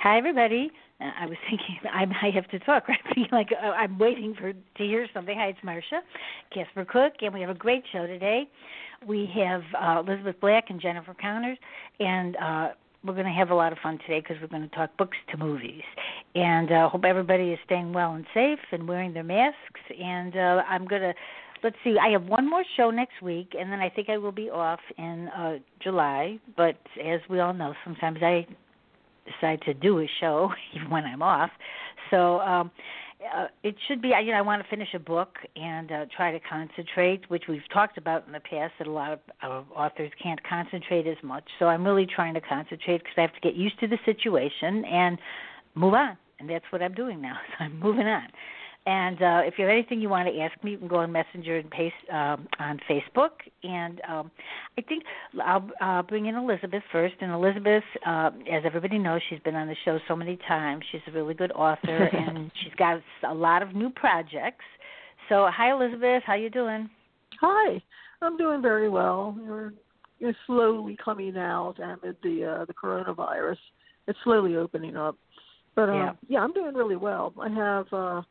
Hi, everybody. Uh, I was thinking I might have to talk, right? like uh, I'm waiting for to hear something. Hi, it's Marsha Casper Cook, and we have a great show today. We have uh, Elizabeth Black and Jennifer Connors, and uh, we're going to have a lot of fun today because we're going to talk books to movies. And uh, hope everybody is staying well and safe and wearing their masks. And uh, I'm going to let's see. I have one more show next week, and then I think I will be off in uh, July. But as we all know, sometimes I decide to do a show even when I'm off. So um, uh, it should be. You know, I want to finish a book and uh, try to concentrate, which we've talked about in the past that a lot of uh, authors can't concentrate as much. So I'm really trying to concentrate because I have to get used to the situation and move on, and that's what I'm doing now. So I'm moving on. And uh, if you have anything you want to ask me, you can go on Messenger and paste um, on Facebook. And um, I think I'll uh, bring in Elizabeth first. And Elizabeth, uh, as everybody knows, she's been on the show so many times. She's a really good author, and she's got a lot of new projects. So, hi, Elizabeth. How you doing? Hi, I'm doing very well. We're, we're slowly coming out amid the uh, the coronavirus. It's slowly opening up, but uh, yeah. yeah, I'm doing really well. I have. Uh,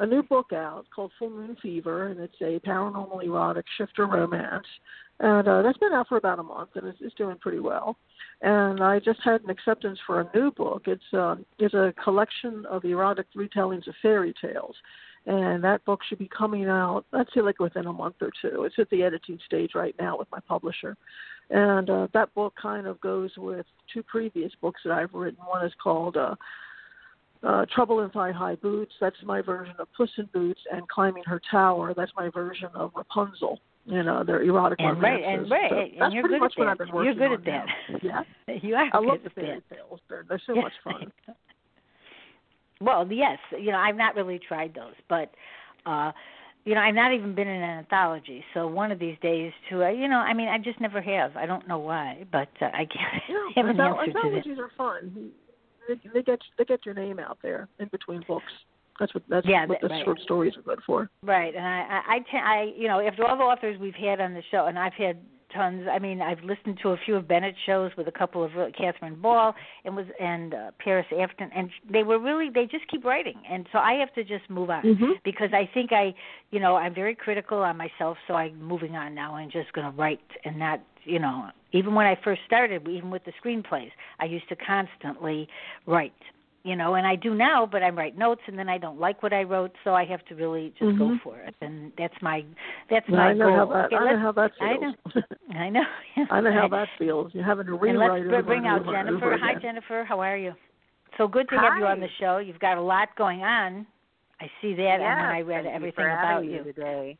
a new book out called Full Moon Fever, and it's a paranormal erotic shifter romance. And uh, that's been out for about a month, and it's, it's doing pretty well. And I just had an acceptance for a new book. It's uh, it's a collection of erotic retellings of fairy tales, and that book should be coming out. I'd say like within a month or two. It's at the editing stage right now with my publisher, and uh, that book kind of goes with two previous books that I've written. One is called uh, uh, Trouble in Thigh High Boots. That's my version of Puss in Boots, and Climbing Her Tower. That's my version of Rapunzel. You know, they're erotic and romances. Right, and right, so and that's you're pretty good much at what that. I've been working you're good at that. Now. Yeah, you are. I love good the fairy tales. They're they're so much fun. well, yes, you know, I've not really tried those, but uh you know, I've not even been in an anthology. So one of these days, to uh, you know, I mean, I just never have. I don't know why, but uh, I can't No, have an antholo- answer to that. anthologies are fun. They, they get they get your name out there in between books. That's what that's Yeah, what the right. short stories are good for. Right, and I, I, I, te- I, you know, after all the authors we've had on the show, and I've had tons. I mean, I've listened to a few of Bennett's shows with a couple of uh, Catherine Ball and was and uh, Paris Afton, and they were really they just keep writing, and so I have to just move on Mhm. because I think I, you know, I'm very critical on myself, so I'm moving on now and just going to write and not, you know, even when I first started, even with the screenplays, I used to constantly write you know, and I do now, but I write notes and then I don't like what I wrote, so I have to really just go Mhm. for it. And that's my that's Yeah, my I know goal. how that okay, I know let's- how that I feels. know. I know. I know how that feels. You're having to and rewrite let's it br- over bring and out over and Jennifer. Hi. Jennifer, how are you? So good to have you on the show. You've got a lot going on. I see that and when I read thank you everything for about having you. today.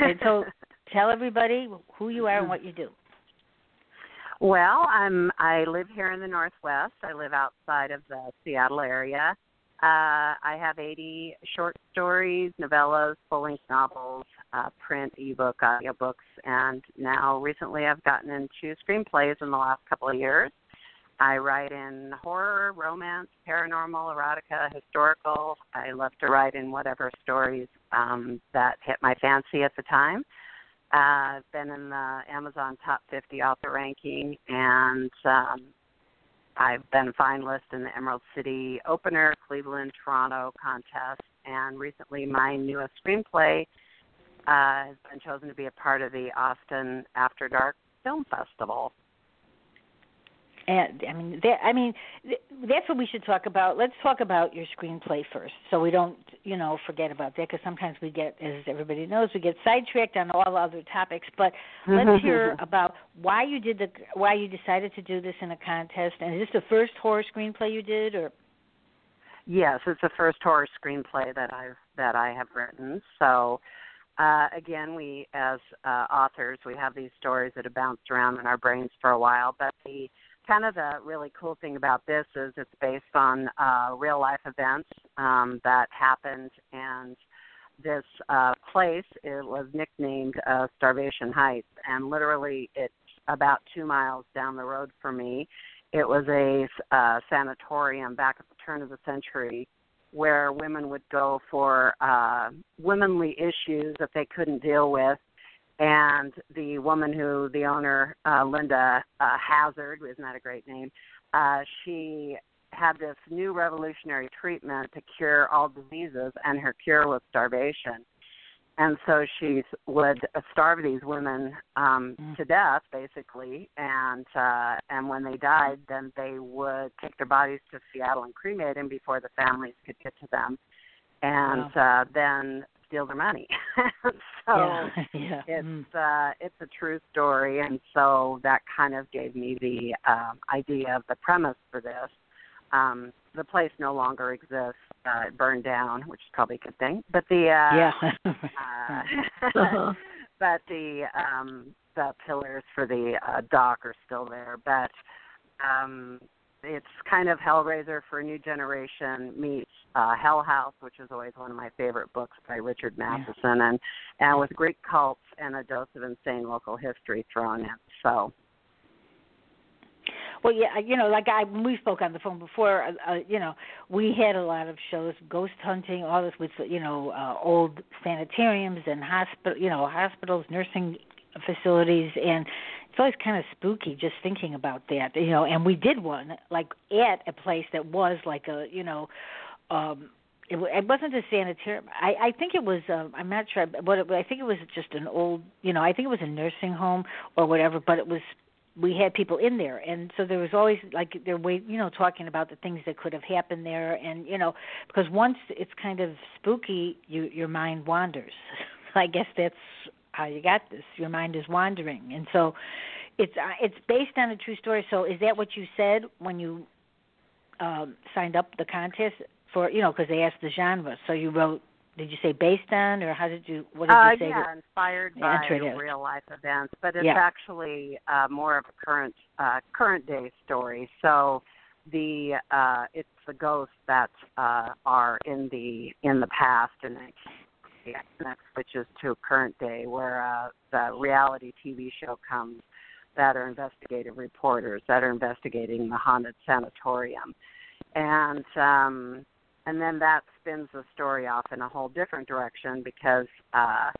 And so tell everybody who you are and what you do. Well, I'm I live here in the Northwest. I live outside of the Seattle area. Uh, I have 80 short stories, novellas, full-length novels, uh, print, ebook, audiobooks, and now recently I've gotten into screenplays in the last couple of years. I write in horror, romance, paranormal, erotica, historical. I love to write in whatever stories um, that hit my fancy at the time. Uh, I've been in the Amazon Top 50 author ranking, and um, I've been a finalist in the Emerald City Opener, Cleveland, Toronto contest, and recently my newest screenplay uh, has been chosen to be a part of the Austin After Dark Film Festival. And I mean, that, I mean, that's what we should talk about. Let's talk about your screenplay first, so we don't, you know, forget about that. Because sometimes we get, as everybody knows, we get sidetracked on all other topics. But let's hear about why you did the, why you decided to do this in a contest. And is this the first horror screenplay you did, or? Yes, it's the first horror screenplay that I've that I have written. So uh, again, we as uh, authors, we have these stories that have bounced around in our brains for a while. But the kind of the really cool thing about this is it's based on uh, real life events um, that happened, and this uh, place it was nicknamed uh, Starvation Heights, and literally it's about two miles down the road from me. It was a uh, sanatorium back at the turn of the century where women would go for uh, womanly issues that they couldn't deal with. And the woman who the owner, uh, Linda uh, Hazzard, isn't that a great name? Uh, she had this new revolutionary treatment to cure all diseases, and her cure was starvation and so she would starve these women um mm. to death basically and uh and when they died then they would take their bodies to Seattle and cremate them before the families could get to them and wow. uh then steal their money so yeah. yeah. it's mm. uh it's a true story and so that kind of gave me the um idea of the premise for this um the place no longer exists. Uh, it burned down, which is probably a good thing. But the uh, yeah, uh, but the um, the pillars for the uh, dock are still there. But um, it's kind of Hellraiser for a new generation meets uh, Hell House, which is always one of my favorite books by Richard Matheson, yeah. and and with Greek cults and a dose of insane local history thrown in. So well, yeah, you know, like I we spoke on the phone before. Uh, uh, you know, we had a lot of shows, ghost hunting, all this with you know uh, old sanitariums and hospital, you know, hospitals, nursing facilities, and it's always kind of spooky just thinking about that. You know, and we did one like at a place that was like a you know. um it, it wasn't a sanitarium. I, I think it was. Um, I'm not sure, but it, I think it was just an old. You know, I think it was a nursing home or whatever. But it was we had people in there and so there was always like they're wait you know talking about the things that could have happened there and you know because once it's kind of spooky you your mind wanders i guess that's how you got this your mind is wandering and so it's uh, it's based on a true story so is that what you said when you um signed up the contest for you know because they asked the genre so you wrote did you say based on, or how did you? What did uh, you say? Yeah, that, inspired by real life events, but it's yeah. actually uh, more of a current uh, current day story. So the uh, it's the ghosts that uh, are in the in the past, and then that switches to current day, where uh, the reality TV show comes that are investigative reporters that are investigating the haunted sanatorium, and um, and then that spins the story off in a whole different direction because uh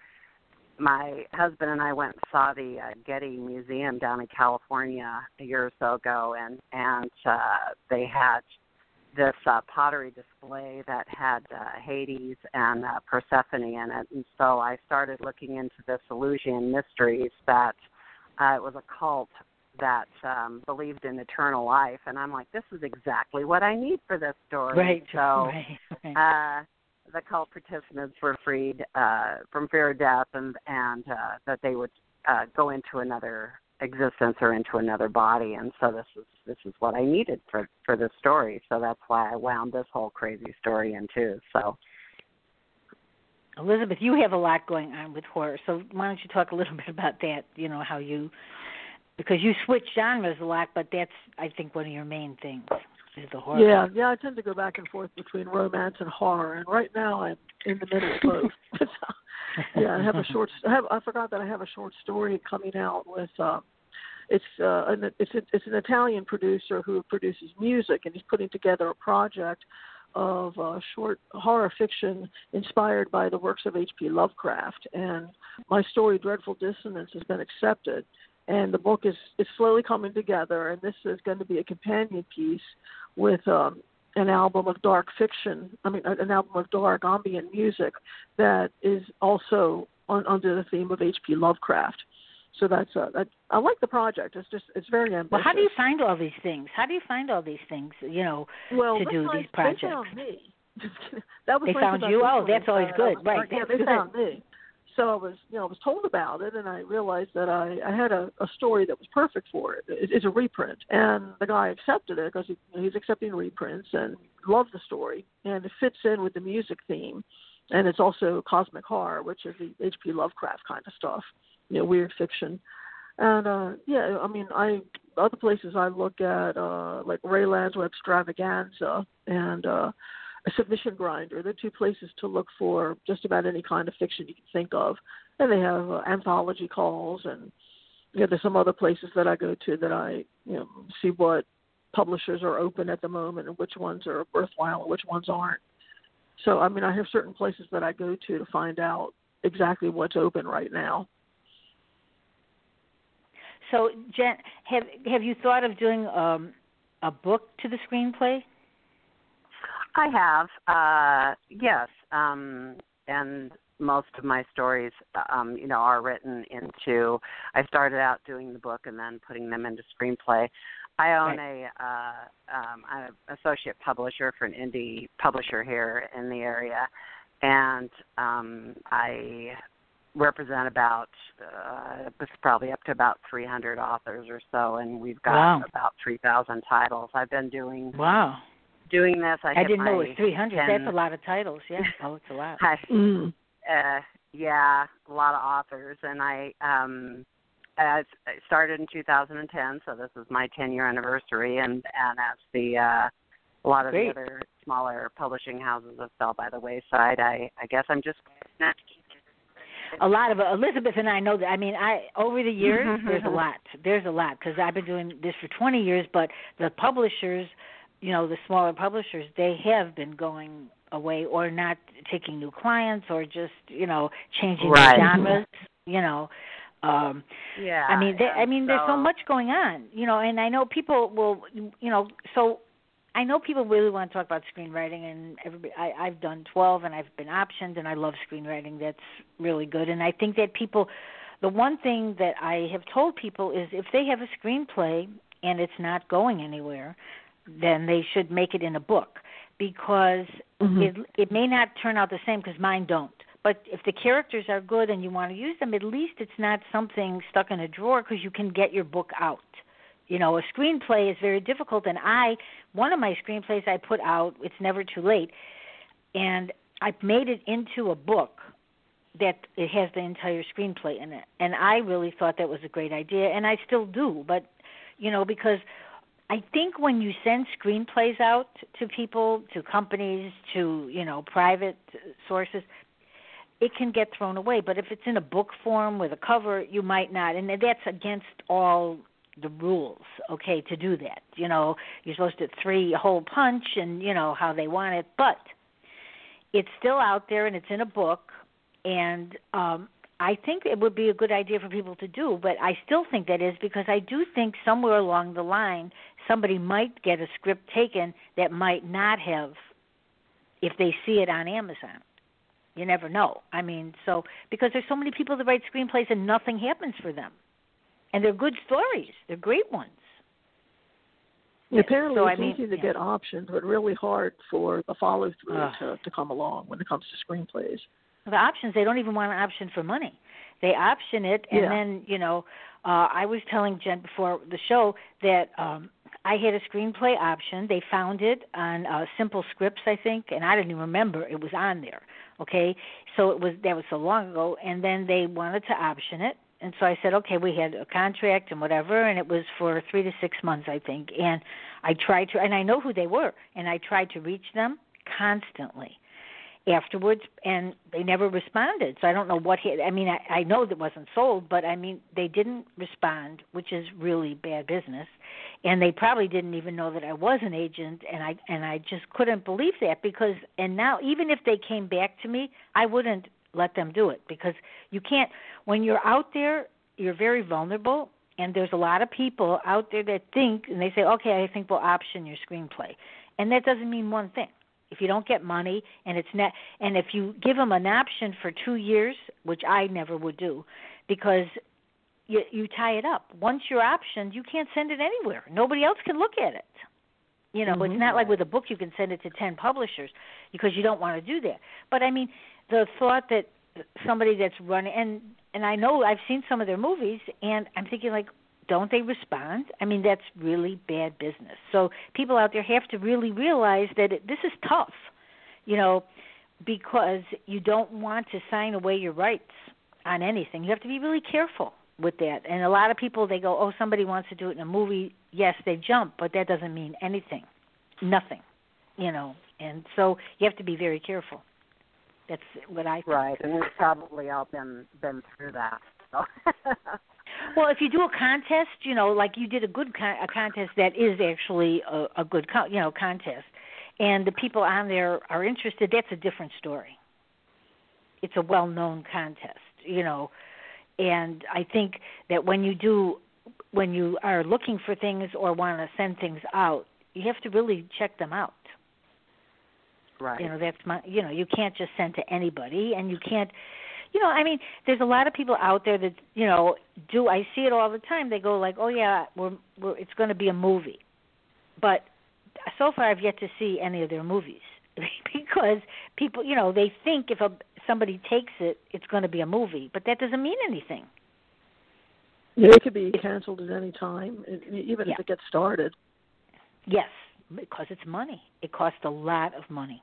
my husband and I went and saw the uh, Getty Museum down in California a year or so ago, and and uh, they had this uh, pottery display that had uh, Hades and uh, Persephone in it, and so I started looking into this Eleusinian mysteries that uh, it was a cult that um believed in eternal life and I'm like this is exactly what I need for this story. Right. So right, right. uh the cult participants were freed uh from fear of death and and uh that they would uh go into another existence or into another body and so this is this is what I needed for for this story. So that's why I wound this whole crazy story in too. So Elizabeth, you have a lot going on with horror, so why don't you talk a little bit about that? You know how you because you switch genres a lot, but that's I think one of your main things. Yeah, yeah, I tend to go back and forth between romance and horror, and right now I'm in the middle of both. yeah, I have a short. I have. I forgot that I have a short story coming out with. Um, it's uh, an, it's a, it's an Italian producer who produces music, and he's putting together a project of uh, short horror fiction inspired by the works of H.P. Lovecraft. And my story, Dreadful Dissonance, has been accepted and the book is is slowly coming together and this is going to be a companion piece with um an album of dark fiction i mean an album of dark ambient music that is also on, under the theme of hp lovecraft so that's uh, that. I like the project. It's just it's very ambitious. Well, how do you find all these things? How do you find all these things? You know, well, to do these projects. They found me. that was They found you? Oh, that's always good. Right, Yeah, they found me. So I was, you know, I was told about it, and I realized that I, I had a, a story that was perfect for it. it. It's a reprint, and the guy accepted it because he, he's accepting reprints and loved the story, and it fits in with the music theme, and it's also cosmic horror, which is the H.P. Lovecraft kind of stuff, you know, weird fiction. And uh yeah, I mean, I other places I look at, uh like Ralan's Webbed Extravaganza and uh submission grinder. They're two places to look for just about any kind of fiction you can think of. And they have uh, anthology calls, and you know, there's some other places that I go to that I you know see what publishers are open at the moment and which ones are worthwhile and which ones aren't. So I mean, I have certain places that I go to to find out exactly what's open right now. So, Jen, have have you thought of doing um, a book to the screenplay? I have, uh, yes, um, and most of my stories, um, you know, are written into. I started out doing the book and then putting them into screenplay. I own a uh, um, I'm an associate publisher for an indie publisher here in the area, and um, I represent about uh, it's probably up to about 300 authors or so, and we've got Wow. about 3,000 titles. I've been doing Wow, doing this. I, I, didn't know it was 300. 10 That's a lot of titles. Yeah. Oh, it's a lot. I, Mm. uh, yeah, a lot of authors, and I um, I I started in 2010, so this is my 10 year anniversary, and and as the uh, a lot of Great. the other smaller publishing houses have fell by the wayside, I I guess I'm just not a lot of Elizabeth and I know that. I mean, I over the years there's a lot. There's a lot because I've been doing this for 20 years. But the publishers, you know, the smaller publishers, they have been going away or not taking new clients or just you know changing Right. their genres. You know. Um yeah. I mean, they, I and mean, there's so so- much going on, you know, and I know people will, you know, so I know people really want to talk about screenwriting, and everybody, I, I've done 12, and I've been optioned, and I love screenwriting. That's really good, and I think that people, the one thing that I have told people is if they have a screenplay and it's not going anywhere, then they should make it in a book because Mhm. it it may not turn out the same because mine don't. But if the characters are good and you want to use them, at least it's not something stuck in a drawer because you can get your book out. You know, a screenplay is very difficult, and I one of my screenplays I put out. It's never too late, and I've made it into a book that it has the entire screenplay in it. And I really thought that was a great idea, and I still do. But you know, because I think when you send screenplays out to people, to companies, to you know private sources, it can get thrown away. But if it's in a book form with a cover, you might not, and that's against all the rules. Okay, to do that, you know, you're supposed to three hole punch, and you know how they want it, but it's still out there and it's in a book, and um I think it would be a good idea for people to do, but I still think that is because I do think somewhere along the line somebody might get a script taken that might not have if they see it on Amazon. You never know. I mean, so because there's so many people that write screenplays and nothing happens for them. And they're good stories. They're great ones. Apparently, so, it's I mean, easy to yeah. get options, but really hard for the follow through to to come along when it comes to screenplays. The options. They don't even want an option for money. They option it and Yeah. then you know uh i was telling jen before the show that um i had a screenplay option. They found it on uh Simply Scripts i think and i didn't even remember it was on there okay? So it was that was so long ago and then they wanted to option it. And so i said okay we had a contract and whatever and it was for three to six months i think. And i tried to and i know who they were and i tried to reach them constantly afterwards and they never responded. So i don't know what hit i mean i i know that wasn't sold but i mean they didn't respond which is really bad business. And they probably didn't even know that i was an agent and i and i just couldn't believe that because and now even if they came back to me i wouldn't let them do it because you can't when you're out there you're very vulnerable and there's a lot of people out there that think and they say okay i think we'll option your screenplay. And that doesn't mean one thing if you don't get money and it's net and if you give them an option for 2 years which I never would do because you you tie it up. Once you're optioned, you can't send it anywhere. Nobody else can look at it. You know, Mhm. it's not like with a book you can send it to 10 publishers because you don't want to do that. But I mean, the thought that somebody that's running and and I know I've seen some of their movies and I'm thinking like don't they respond? I mean, that's really bad business. So people out there have to really realize that it, this is tough. You know, because you don't want to sign away your rights on anything. You have to be really careful with that. And a lot of people they go, "Oh, somebody wants to do it in a movie." Yes, they jump, but that doesn't mean anything. Nothing. You know. And so you have to be very careful. That's what I think. Right, and we've probably all been been through that. So. Well, if you do a contest, you know, like you did a good con- a contest that is actually a, a good, co- you know, contest, and the people on there are interested, that's a different story. It's a well-known contest, you know, and I think that when you do, when you are looking for things or want to send things out, you have to really check them out. right. You know, that's my, you know, you can't just send to anybody, and you can't, you know, I mean, there's a lot of people out there that, you know, do. I see it all the time. They go like, oh yeah, we're, we're it's going to be a movie, but so far I've yet to see any of their movies because people, you know, they think if a somebody takes it, it's going to be a movie, but that doesn't mean anything. Yeah, it could be canceled at any time, even Yeah. if it gets started. Yes, because it's money. It costs a lot of money.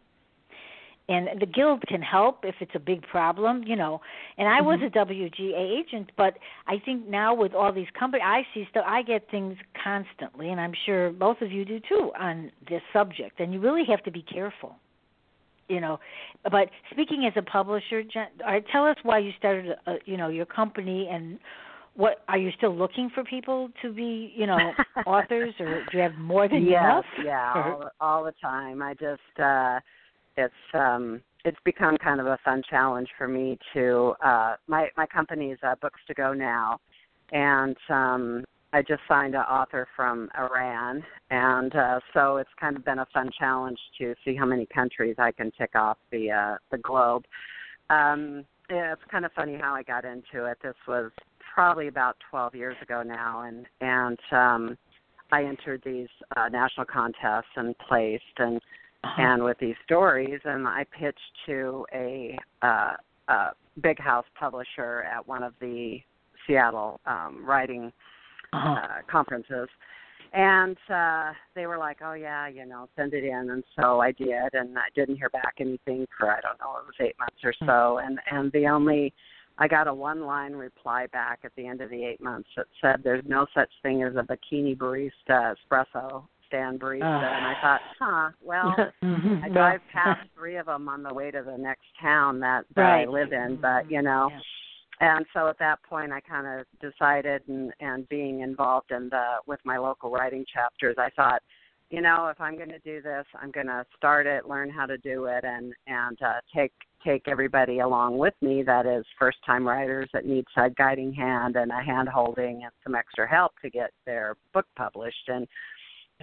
And the guild can help if it's a big problem, you know. And I was mm-hmm. a WGA agent, but I think now with all these companies, I see stuff. I get things constantly, and I'm sure both of you do too on this subject. And you really have to be careful, you know. But speaking as a publisher, Jen, right, tell us why you started, a, you know, your company and what are you still looking for people to be, you know, authors, or do you have more than yes, enough? yeah, all, all the time. I just uh it's um it's become kind of a fun challenge for me to uh my my company is uh, Books to Go now and um I just signed an author from Iran and uh so it's kind of been a fun challenge to see how many countries I can tick off the uh the globe. Um yeah, it's kind of funny how I got into it. This was probably about 12 years ago now and and um I entered these uh, national contests and placed and Uh-huh. and with these stories and I pitched to a uh a big house publisher at one of the Seattle um writing Uh-huh. uh conferences and uh they were like oh yeah you know send it in and so i did and i didn't hear back anything for i don't know it was eight months or so and and the only i got a one line reply back at the end of the eight months that said there's no such thing as a bikini barista espresso barista and i thought huh well Mhm. i drive past three of them on the way to the next town that, that Right. i live in but you know Yeah. and so at that point i kind of decided and and being involved in the with my local writing chapters i thought you know if i'm going to do this i'm going to start it learn how to do it and and uh take take everybody along with me that is first time writers that need side guiding hand and a hand holding and some extra help to get their book published and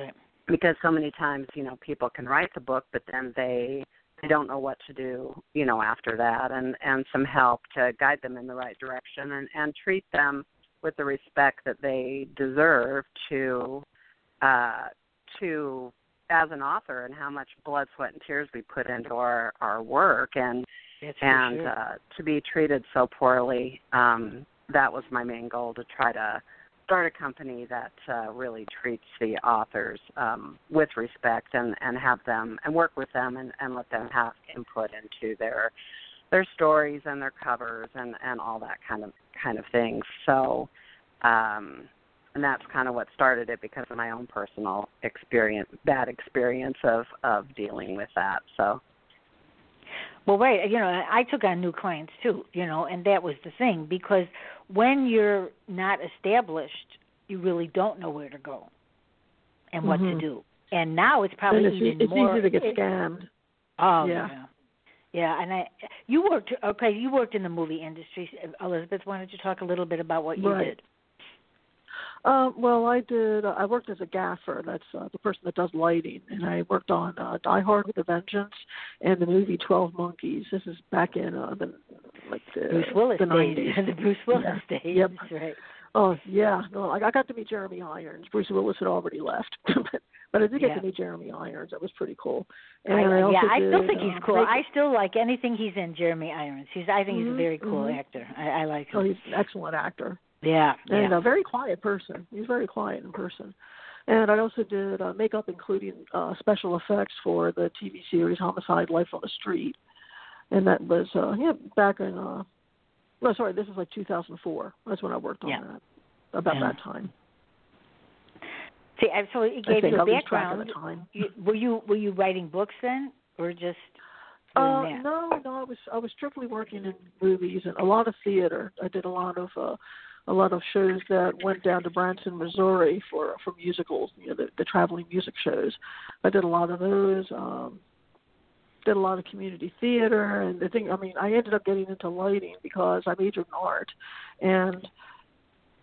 Right. because so many times you know people can write the book but then they they don't know what to do you know after that and and some help to guide them in the right direction and and treat them with the respect that they deserve to uh to as an author and how much blood sweat and tears we put into our our work and That's and sure. uh to be treated so poorly um that was my main goal to try to start a company that uh, really treats the authors um, with respect and, and have them and work with them and, and let them have input into their their stories and their covers and, and all that kind of kind of thing. So um, and that's kind of what started it because of my own personal experience bad experience of of dealing with that. So Well, right. You know, I took on new clients too. You know, and that was the thing because when you're not established, you really don't know where to go and what to Mhm. do. And now it's probably it's, even it's more. easy to get scammed. Oh Yeah. yeah. Yeah, and I you worked okay, you worked in the movie industry. Elizabeth, why don't you talk a little bit about what you Right. did? Uh, well, I did. Uh, I worked as a gaffer. That's uh, the person that does lighting, and I worked on uh, Die Hard with a Vengeance and the movie Twelve Monkeys. This is back in uh, the like the Bruce Willis the days. 90s. the Bruce Willis Yeah. days. Yep. Right. Oh yeah, no, I got to meet Jeremy Irons. Bruce Willis had already left, but but I did get Yeah. to meet Jeremy Irons. That was pretty cool. And I, I, yeah, I still think he's uh, cool. I still like anything he's in. Jeremy Irons. He's. I think he's a Mhm, very cool mhm. actor. I, I like him. Oh, he's an excellent actor yeah. and yeah. a very quiet person. He's very quiet in person. And I also did uh, makeup, including uh, special effects for the TV series Homicide: Life on the Street, and that was uh, yeah back in uh, no sorry this is like 2004. That's when I worked on Yeah. that about Yeah. that time. See, I- so it gave you a lose track of background. the time. You, were you were you writing books then, or just Uh, that? no, no, I was I was strictly working in movies and a lot of theater. I did a lot of uh a lot of shows that went down to Branson, Missouri for for musicals, you know, the, the traveling music shows. I did a lot of those. Um did a lot of community theater and the thing I mean, I ended up getting into lighting because I majored in art and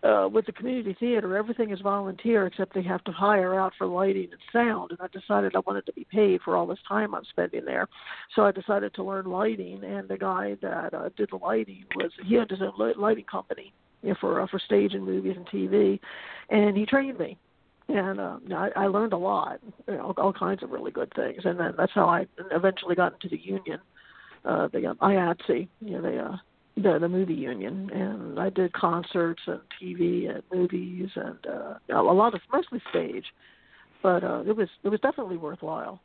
uh, with the community theater, everything is volunteer except they have to hire out for lighting and sound. And I decided I wanted to be paid for all this time I'm spending there, so I decided to learn lighting. And the guy that uh, did the lighting was he had his own lighting company you know, for uh, for stage and movies and TV, and he trained me. And um, I, I learned a lot, you know, all kinds of really good things. And then that's how I eventually got into the union, uh, the um, IATSE, you know, the uh, the the movie union and I did concerts and TV and movies and uh a lot of mostly stage. But uh it was it was definitely worthwhile.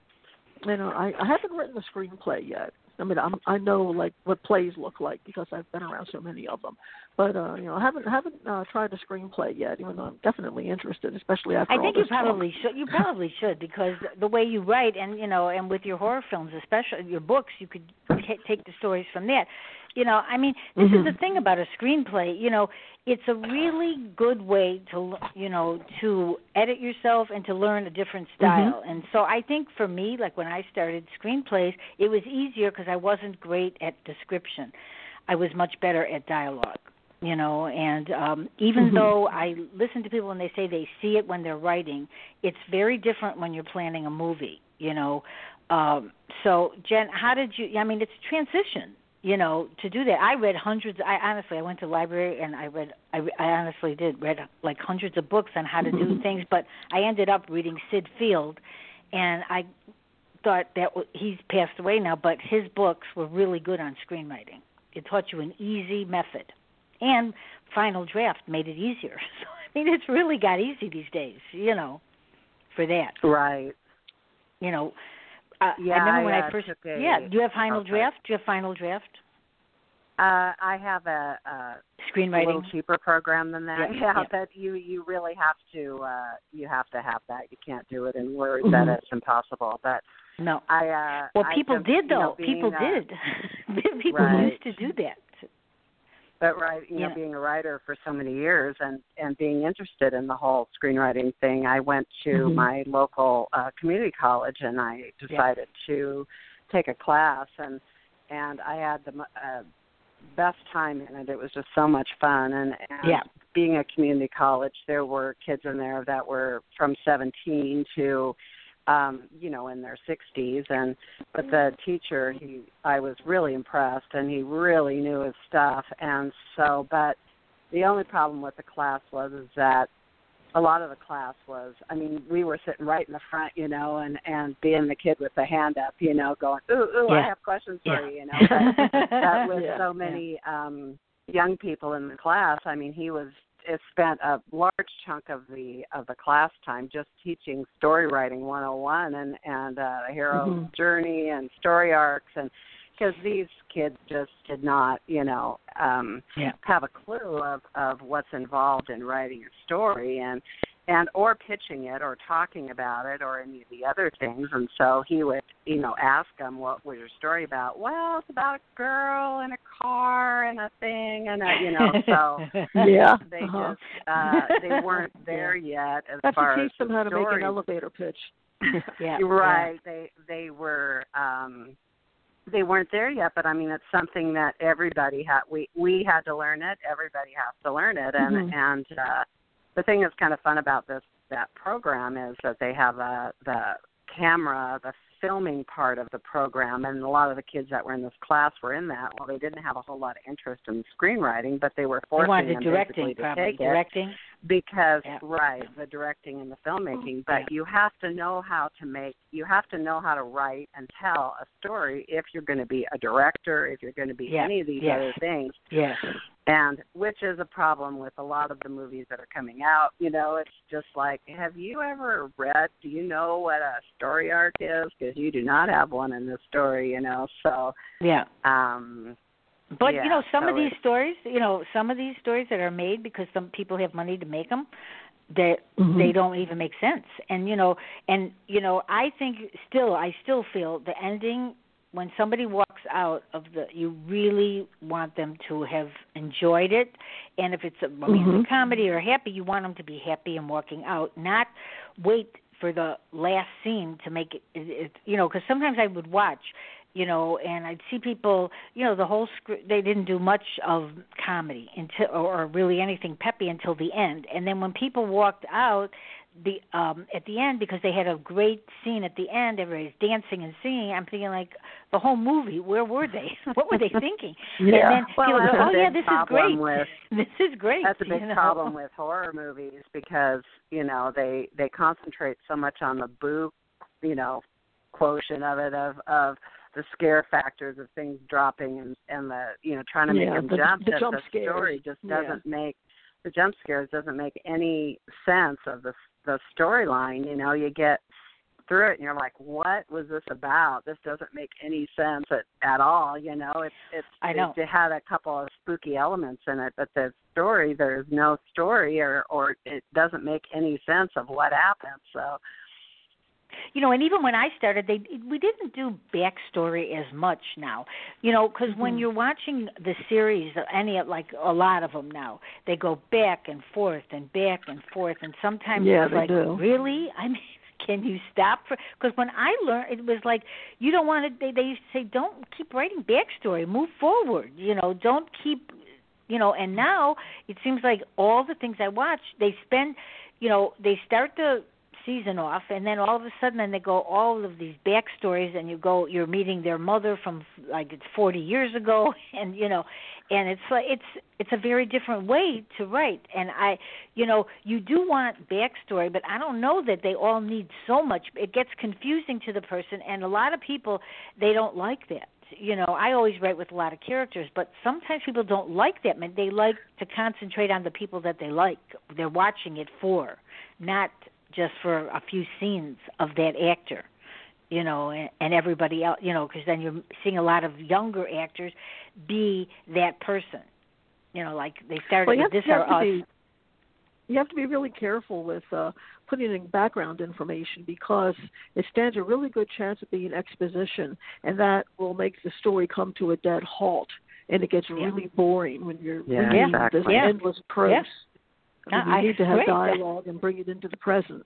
And uh, I I haven't written a screenplay yet. I mean I'm I know like what plays look like because I've been around so many of them. But uh you know I haven't haven't uh, tried a screenplay yet even though I'm definitely interested especially after I all think you this talk. probably should. You probably should because the way you write, and you know, and with your horror films, especially your books, you could ta take the stories from that. You know, I mean, this Mhm. is the thing about a screenplay. You know, it's a really good way to, you know, to edit yourself and to learn a different style. And so I think for me, like when I started screenplays, it was easier because I wasn't great at description. I was much better at dialogue you know and um even Mhm. though i listen to people and they say they see it when they're writing it's very different when you're planning a movie you know um so jen how did you i mean it's a transition you know to do that. I read hundreds i honestly i went to the library and i read i, I honestly did read like hundreds of books on how to do things but i ended up reading sid field and i thought that w- he's passed away now but his books were really good on screenwriting. It taught you an easy method and final draft made it easier. So i mean it's really got easy these days you know for that. Right. you know uh, Yeah, I remember when I, I first a- yeah do you have final okay. draft do you have final draft Uh, I have a, a a screenwriting little cheaper program than that. Yeah, Yeah, yeah. but you you really have to uh you have to have that. You can't do it in Word. That is impossible. But no I uh well people just, did you though know, being, people uh, did people Right. used to do that But right, you Yeah. know, being a writer for so many years and and being interested in the whole screenwriting thing, I went to Mhm. my local uh community college and I decided to take a class and and I had the uh, best time in it. It was just so much fun and, and Yeah. being a community college, there were kids in there that were from 17 to um you know in their 60s and but the teacher he I was really impressed and he really knew his stuff and so but the only problem with the class was is that a lot of the class was I mean we were sitting right in the front you know and and being the kid with the hand up you know going ooh ooh I have questions for you you know but that with Yeah, so many um young people in the class i mean he was it spent a large chunk of the of the class time just teaching story writing 101 and and uh the hero's Mhm. journey and story arcs and because these kids just did not you know um Yeah. have a clue of of what's involved in writing a story and and or pitching it or talking about it or any of the other things and so he would you know ask them what was your story about well it's about a girl and a car and a thing and a you know so Yeah. they uh-huh. just uh they weren't there yet as That's far to as teach them the how to make an elevator pitch. yeah you're right. They they were um they weren't there yet, but I mean it's something that everybody had we we had to learn it, everybody has to learn it and Mhm. and uh the thing that's kind of fun about this that program is that they have a the camera, the filming part of the program, and a lot of the kids that were in this class were in that. Well, they didn't have a whole lot of interest in screenwriting, but they were forcing they wanted them directing, basically to take it directing. because Yeah. right the directing and the filmmaking oh, but Yeah. you have to know how to make you have to know how to write and tell a story if you're going to be a director if you're going to be Yeah. any of these other things Yes. And which is a problem with a lot of the movies that are coming out you know it's just like have you ever read do you know what a story arc is because you do not have one in this story you know so Yeah. um But yeah, you know, some so of these stories, you know, some of these stories that are made because some people have money to make them, that Mhm. they don't even make sense. And you know, and you know, I think still, I still feel the ending when somebody walks out of the, you really want them to have enjoyed it. And if it's a romantic Mhm. comedy or happy, you want them to be happy and walking out, not wait for the last scene to make it. it, it you know, because sometimes I would watch you know, and I'd see people, you know, the whole script. They didn't do much of comedy until, or really anything peppy until the end. And then when people walked out, the um at the end because they had a great scene at the end, everybody's dancing and singing. I'm thinking like the whole movie. Where were they? what were they thinking? Yeah. And then Well, people that's go, a oh yeah, big this is problem great. with- this is great. That's a big you know? problem with horror movies because you know they they concentrate so much on the boo, you know, quotient of it of of the scare factors of things dropping and and the you know trying to make Yeah, them the- jump. the that jump the scares. story just doesn't make the jump scares doesn't make any sense of the the storyline. You know, you get through it and you're like, what was this about? This doesn't make any sense at, at all. You know, it's it's I know. It, had a couple of spooky elements in it, but the story there's no story or or it doesn't make any sense of what happened. So you know, and even when I started, they we didn't do backstory as much now, you know, because when Mhm. you're watching the series, any of like a lot of them now, they go back and forth and back and forth, and sometimes Yeah, it's like, do. really, I mean. Can you stop for? Because when I learned, it was like you don't want to. They they used to say, don't keep writing backstory. Move forward. You know, don't keep. You know, and now it seems like all the things I watch, they spend. You know, they start the season off and then all of a sudden then they go all of these backstories and you go you're meeting their mother from like it's forty years ago and you know and it's like it's it's a very different way to write. And i you know you do want backstory but i don't know that they all need so much. It gets confusing to the person and a lot of people they don't like that. You know i always write with a lot of characters but sometimes people don't like that they like to concentrate on the people that they like they're watching it for not just for a few scenes of that actor you know and, and everybody else you know because then you're seeing a lot of younger actors be that person you know like they started Well, you with have, this or to us be you have to be really careful with uh, putting in background information because it stands a really good chance of being exposition, and that will make the story come to a dead halt, and it gets Yeah. really boring when you're Yeah, reading exactly. this Yeah. endless prose. Yeah. I mean, I- you need to have right. dialogue and bring it into the present.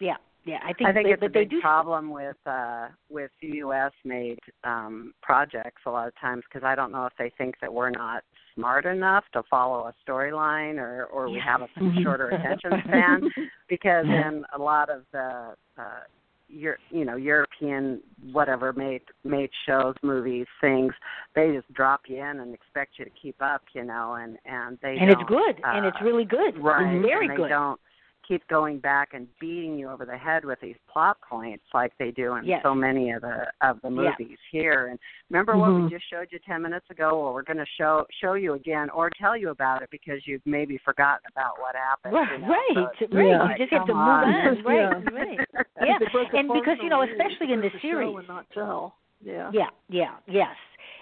yeah yeah i think, I think they, it's but a they big do problem with uh with US made um projects a lot of times because I don't know if they think that we're not smart enough to follow a storyline or or we have a Mhm. shorter attention span because in a lot of the uh your you know European whatever made made shows movies things they just drop you in and expect you to keep up you know and and they and it's good and it's uh, really good right it's very and they good. don't keep going back and beating you over the head with these plot points like they do in Yes. so many of the of the movies here and remember what we Mhm. just showed you 10 minutes ago well we're going to show show you again or tell you about it because you've maybe forgotten about what happened right you know? right So right Yeah. you just have to move on. on right Yeah. right yeah They broke the and because you know especially in the series and not tell. Yeah. Yeah, yeah, yes.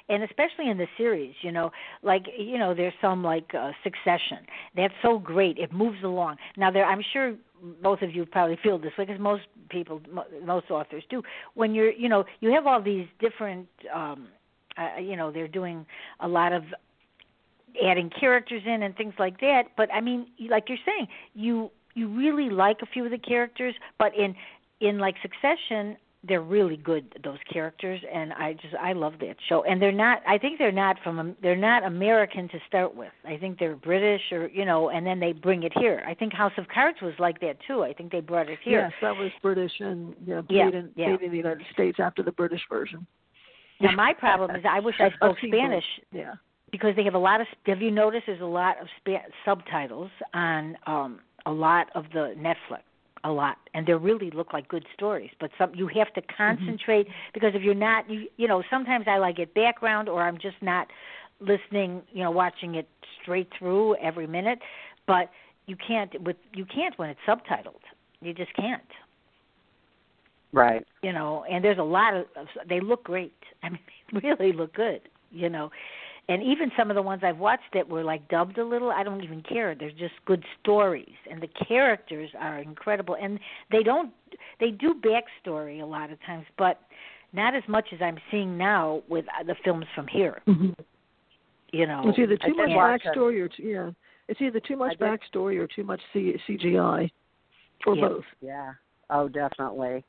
And especially in the series, you know, like you know, there's some like uh, Succession. That's so great. It moves along. Now, there, I'm sure both of you probably feel this way because most people, most authors do. When you're, you know, you have all these different, um, uh, you know, they're doing a lot of adding characters in and things like that. But I mean, like you're saying, you you really like a few of the characters, but in in like Succession, they're really good those characters and i just i love that show. And they're not i think they're not from they're not american to start with. I think they're british or you know and then they bring it here. I think house of cards was like that too. I think they brought it here. Yes that was british and yeah Yeah, made in yeah. in the united states after the british version. Now my problem is i wish i spoke spanish yeah. because they have a lot of have you noticed there's a lot of spa- subtitles on um a lot of the netflix a lot and they really look like good stories but some you have to mm-hmm. concentrate because if you're not you you know sometimes i like it background or i'm just not listening you know watching it straight through every minute but you can't with you can't when it's subtitled. You just can't. Right. you know and there's a lot of of- they look great. I mean they really look good you know and even some of the ones i've watched that were like dubbed a little i don't even care they're just good stories and the characters are incredible and they don't they do backstory a lot of times but not as much as i'm seeing now with uh, the films from here mm-hmm. you know it's either too much watch it. backstory or too, yeah it's either too much I did- backstory or too much C- cgi or Yeah. both Yeah. Oh, definitely.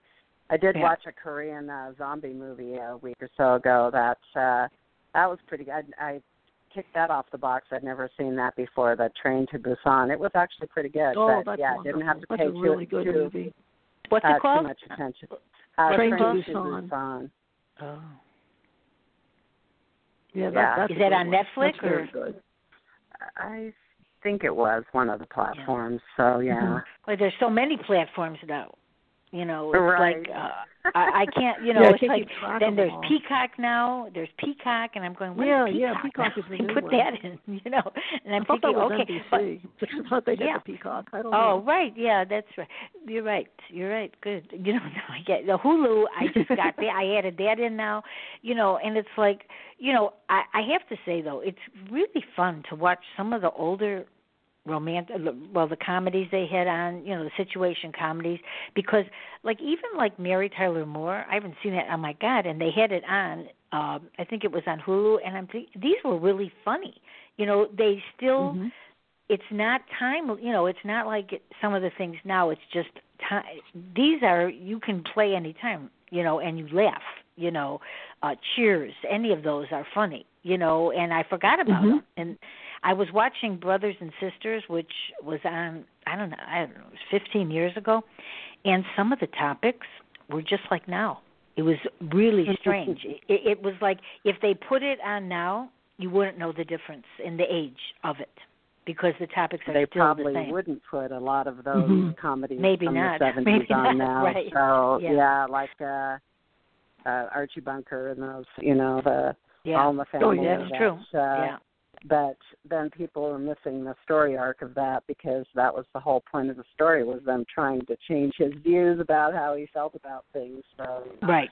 I did Yeah. watch a Korean uh, zombie movie a week or so ago. That uh, that was pretty good. I kicked that off the box. I'd never seen that before. The Train to Busan. It was actually pretty good. oh but that's yeah, wonderful. didn't have to that's pay a really too, good too, movie what's uh, it called too much attention. Uh, Train to Train Busan. Busan. oh yeah, that, Yeah. that's Is that on one. Netflix that's or- good I think it was one of the platforms. So yeah. well there's so many platforms now you know it's Right. like uh I, I can't you know Yeah, it's can't like then there's all. Peacock now. There's Peacock, and I'm going, what Yeah, Peacock? yeah, Peacock now? is the new put one. that in, you know. And I'm I thinking, okay, but NBC. I thought they did Yeah. the Peacock. I don't oh know. right, yeah, that's right. You're right. You're right. Good. You know, now I get the Hulu. I just got that. I added that in now. You know, and it's like, you know, I I have to say though, it's really fun to watch some of the older romantic well the comedies they had on you know the situation comedies because like even like mary tyler moore i haven't seen that oh my god and they had it on um i think it was on hulu and i'm think these were really funny you know they still Mhm. it's not time you know it's not like some of the things now it's just time these are you can play anytime you know and you laugh you know uh cheers any of those are funny you know and i forgot about Mhm. them and i was watching brothers and sisters which was on i don't know i don't know it was fifteen years ago and some of the topics were just like now it was really strange it, it was like if they put it on now you wouldn't know the difference in the age of it because the topics are They still probably the same. wouldn't put a lot of those Mhm. comedies Maybe from not. the seventies Maybe on not. now. Right. So Yeah. like uh uh Archie Bunker and those you know, the Yeah, All in the Family. Oh, yeah. that's true. Yeah, but then people are missing the story arc of that because that was the whole point of the story was them trying to change his views about how he felt about things. So right.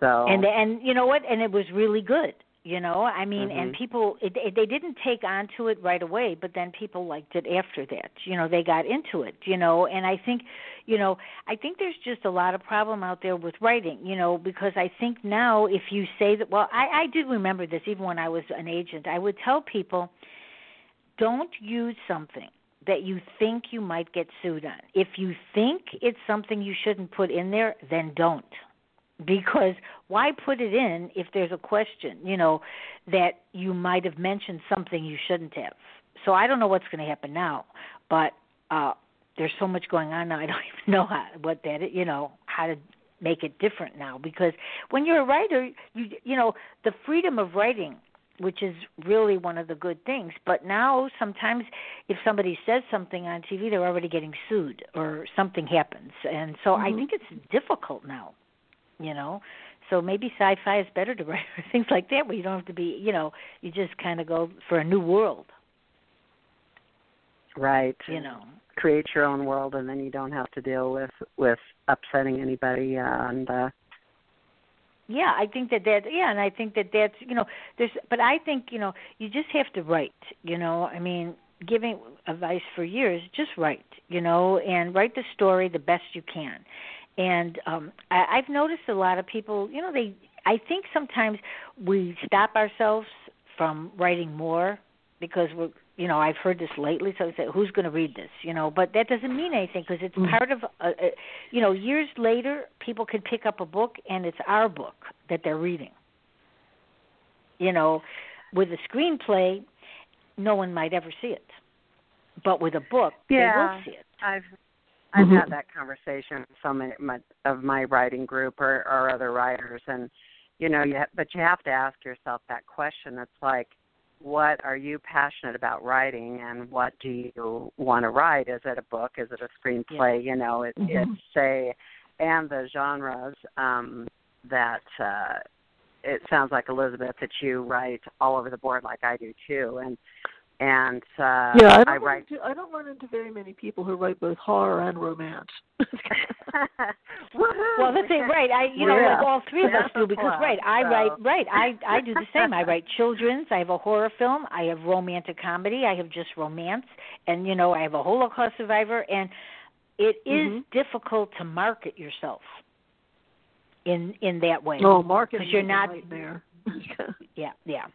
so And and you know what? And it was really good. You know, I mean, and Mhm. people it, it, they didn't take on to it right away, but then people liked it after that. You know, they got into it. You know, and I think, you know, I think there's just a lot of problem out there with writing. You know, because I think now if you say that, well, I I do remember this even when I was an agent. I would tell people, don't use something that you think you might get sued on. If you think it's something you shouldn't put in there, then don't. Because why put it in if there's a question, you know, that you might have mentioned something you shouldn't have. So I don't know what's going to happen now, but uh there's so much going on now. I don't even know how what that you know, how to make it different now because when you're a writer, you you know, the freedom of writing which is really one of the good things. But now sometimes if somebody says something on TV, they're already getting sued or something happens. And so I Mhm. think it's difficult now, you know. So maybe sci-fi is better to write things like that where you don't have to be, you know, you just kind of go for a new world, right. you know. Create your own world and then you don't have to deal with with upsetting anybody and uh Yeah, I think that that yeah, and I think that that's you know there's but I think you know you just have to write. You know, I mean, giving advice for years, just write. You know, and write the story the best you can. And um I, I've noticed a lot of people. You know, they I think sometimes we stop ourselves from writing more because we're you know I've heard this lately, so I said, who's going to read this? You know, but that doesn't mean anything because it's Mhm. part of, uh, uh, you know, years later, people could pick up a book and it's our book that they're reading. You know, with a screenplay, no one might ever see it, but with a book, they will see it. I've I've Mhm. had that conversation with so many of my writing group or, or other writers, and you know, you ha- but you have to ask yourself that question. It's like, what are you passionate about writing, and what do you want to write? Is it a book? Is it a screenplay? You know, it, Mhm. it's say, and the genres um, that. uh it sounds like Elizabeth that you write all over the board like I do too, and and uh, yeah, I don't, I run write into, I don't run into very many people who write both horror and romance. Well, the thing, right? I, you know, Yeah. like all three of us do because, right? I so. write, right? I I do the same. I write children's. I have a horror film. I have romantic comedy. I have just romance, and you know, I have a Holocaust survivor. And it is Mhm. difficult to market yourself in in that way. Oh, marketing 'Cause you're not- there. Yeah, yeah.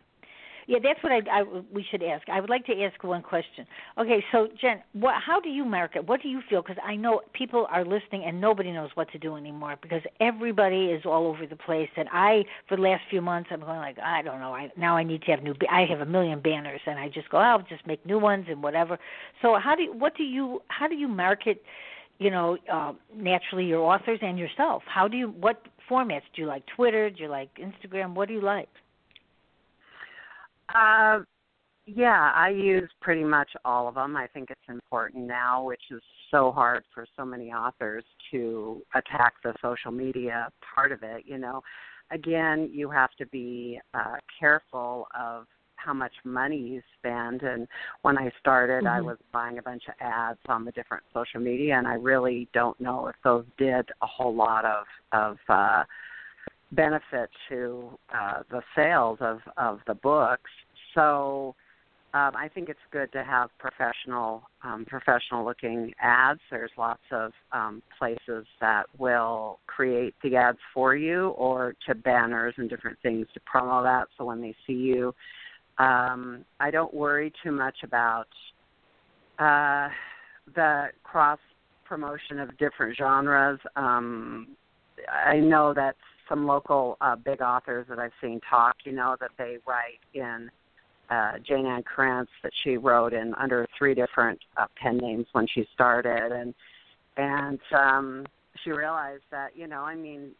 Yeah, that's what I, I we should ask. I would like to ask one question. Okay, so Jen, what how do you market? What do you feel cuz I know people are listening and nobody knows what to do anymore because everybody is all over the place and I for the last few months I'm going like I don't know. I now I need to have new I have a million banners and I just go I'll just make new ones and whatever. So how do you, what do you how do you market you know, uh, naturally your authors and yourself. How do you what formats do you like? Twitter, do you like Instagram? What do you like? Uh, yeah, I use pretty much all of them. I think it's important now, which is so hard for so many authors to attack the social media part of it. You know, again, you have to be uh, careful of how much money you spend. And when I started, I Mhm. was buying a bunch of ads on the different social media, and I really don't know if those did a whole lot of of uh, benefit to uh, the sales of of the books. So um, I think it's good to have professional um, professional looking ads. There's lots of um, places that will create the ads for you, or to banners and different things to promo that. So when they see you, um, I don't worry too much about uh, the cross promotion of different genres. Um, I know that some local uh, big authors that I've seen talk, you know, that they write in uh, Jayne Ann Krentz that she wrote in under three different uh, pen names when she started, and and um, she realized that you know, I mean,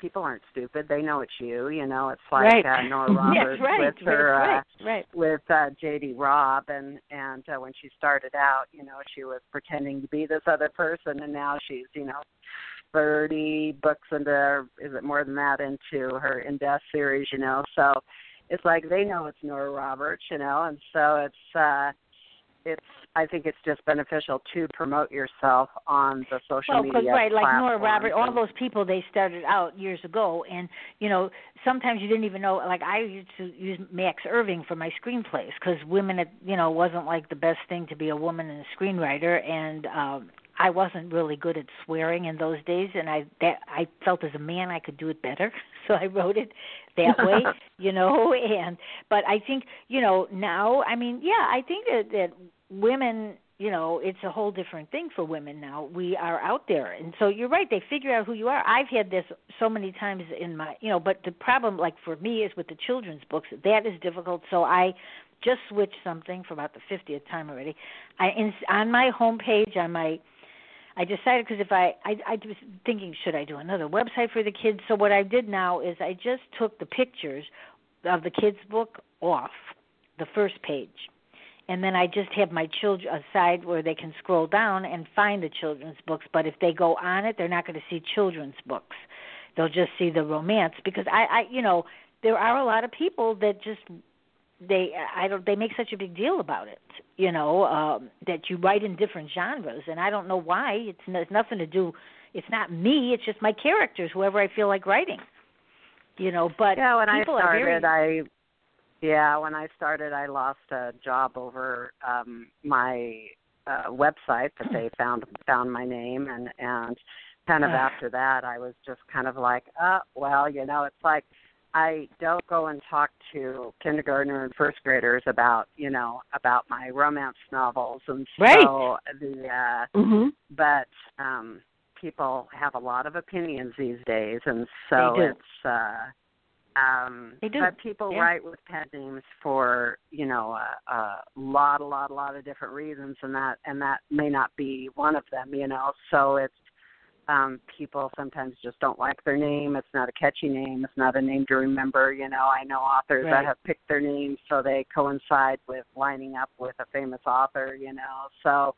people aren't stupid; they know it's you. You know, it's like right. uh, Nora Roberts yes, right, with her. right, Uh, right, right. with uh, JD Robb and and uh, when she started out, you know, she was pretending to be this other person and now she's, you know, 30 books into is it more than that into her in death series, you know. So it's like they know it's Nora Roberts, you know, and so it's uh it's I think it's just beneficial to promote yourself on the social Well, media right, like Nora platforms Robert, all those people they started out years ago, and you know sometimes you didn't even know. Like I used to use Max Irving for my screenplays because women, it, you know, wasn't like the best thing to be a woman and a screenwriter, and um I wasn't really good at swearing in those days, and I that I felt as a man I could do it better, so I wrote it that way, you know. And but I think you know now, I mean, yeah, I think that that women you know it's a whole different thing for women now we are out there and so you're right they figure out who you are i've had this so many times in my you know but the problem like for me is with the children's books that is difficult so i just switched something for about the 50th time already i in, on my home page on my I decided because if I, I I was thinking should I do another website for the kids so what I did now is I just took the pictures of the kids book off the first page and then I just have my children a side where they can scroll down and find the children's books. But if they go on it, they're not going to see children's books. They'll just see the romance because I, I, you know, there are a lot of people that just they, I don't, they make such a big deal about it. You know, um, that you write in different genres, and I don't know why. It's, it's nothing to do. It's not me. It's just my characters, whoever I feel like writing. You know, but yeah, when I people are very, started, I yeah, when I started, I lost a job over um my uh website that they found found my name and and kind of after that I was just kind of like, uh, well, you know, it's like I don't go and talk to kindergartner and first graders about, you know, about my romance novels and Right. so the uh Mhm. but um people have a lot of opinions these days and so it's uh um They do, but people yeah. write with pen names for you know a, a lot a lot a lot of different reasons and that and that may not be one of them you know so it's um people sometimes just don't like their name it's not a catchy name it's not a name to remember you know i know authors Right. that have picked their names so they coincide with lining up with a famous author you know so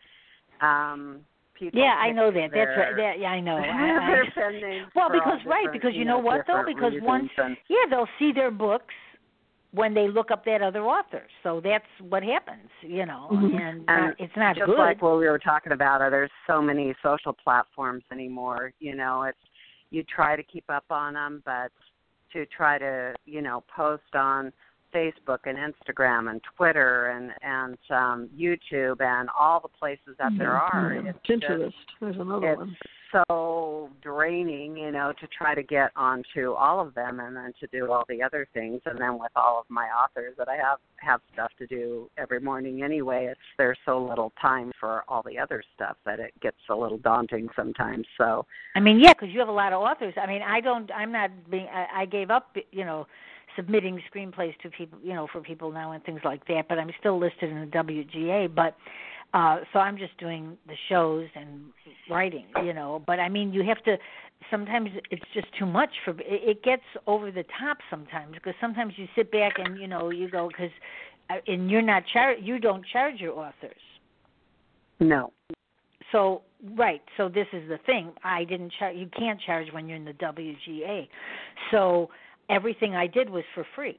um people Yeah, I know that. That's right. That, yeah, I know. I, I, their Well, because- right, because you you know what, though? Because once- and- yeah, they'll see their books when they look up that other author. So that's what happens, you know. Mhm. And, And uh, it's not just good. like what we were talking about, uh, there's so many social platforms anymore. You know, it's you try to keep up on them, but to try to you know post on Facebook and Instagram and Twitter and and um, YouTube and all the places that there are, Mhm. it's just- Pinterest. There's another it's one. So draining, you know, to try to get onto all of them and then to do all the other things. And then with all of my authors that I have have stuff to do every morning anyway, it's there's so little time for all the other stuff that it gets a little daunting sometimes. So I mean, yeah, because you have a lot of authors. I mean, I don't. I'm not being. I, I gave up, you know, submitting screenplays to people, you know, for people now and things like that. But I'm still listed in the WGA. But uh so I'm just doing the shows and writing, you know. But I mean, you have to. Sometimes it's just too much for. It, it gets over the top sometimes because sometimes you sit back and you know you go because, and you're not char. You don't charge your authors. no, So right, so this is the thing. I didn't charge. You can't charge when you're in the WGA. So everything I did was for free.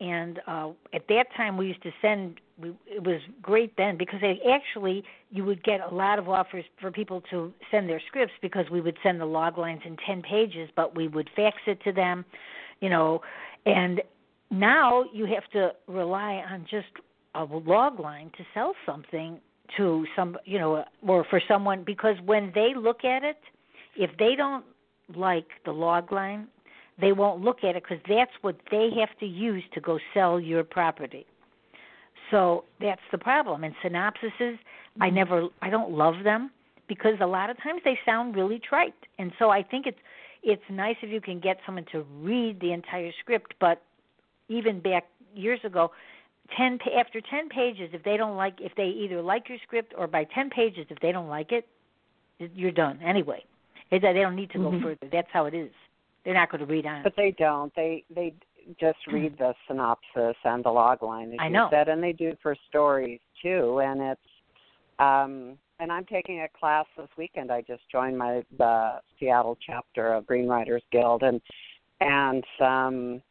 And uh, at that time, we used to send. We, it was great then because they actually you would get a lot of offers for people to send their scripts because we would send the log lines in ten pages, but we would fax it to them, you know. And now you have to rely on just a log line to sell something to some you know or for someone because when they look at it if they don't like the log line they won't look at it because that's what they have to use to go sell your property so that's the problem. And synopsises i mm-hmm. never i don't love them because a lot of times they sound really trite. And so i think it's it's nice if you can get someone to read the entire script but even back years ago ten after ten pages if they don't like if they either like your script or by ten pages if they don't like it you're done anyway. They don't need to go mm-hmm. further. That's how it is. They're not going to read on. But they don't. They they just read the synopsis and the log line, as I you said, and they do for stories too. And it's um and I'm taking a class this weekend. I just joined my the Seattle chapter of Green Writers Guild, and and um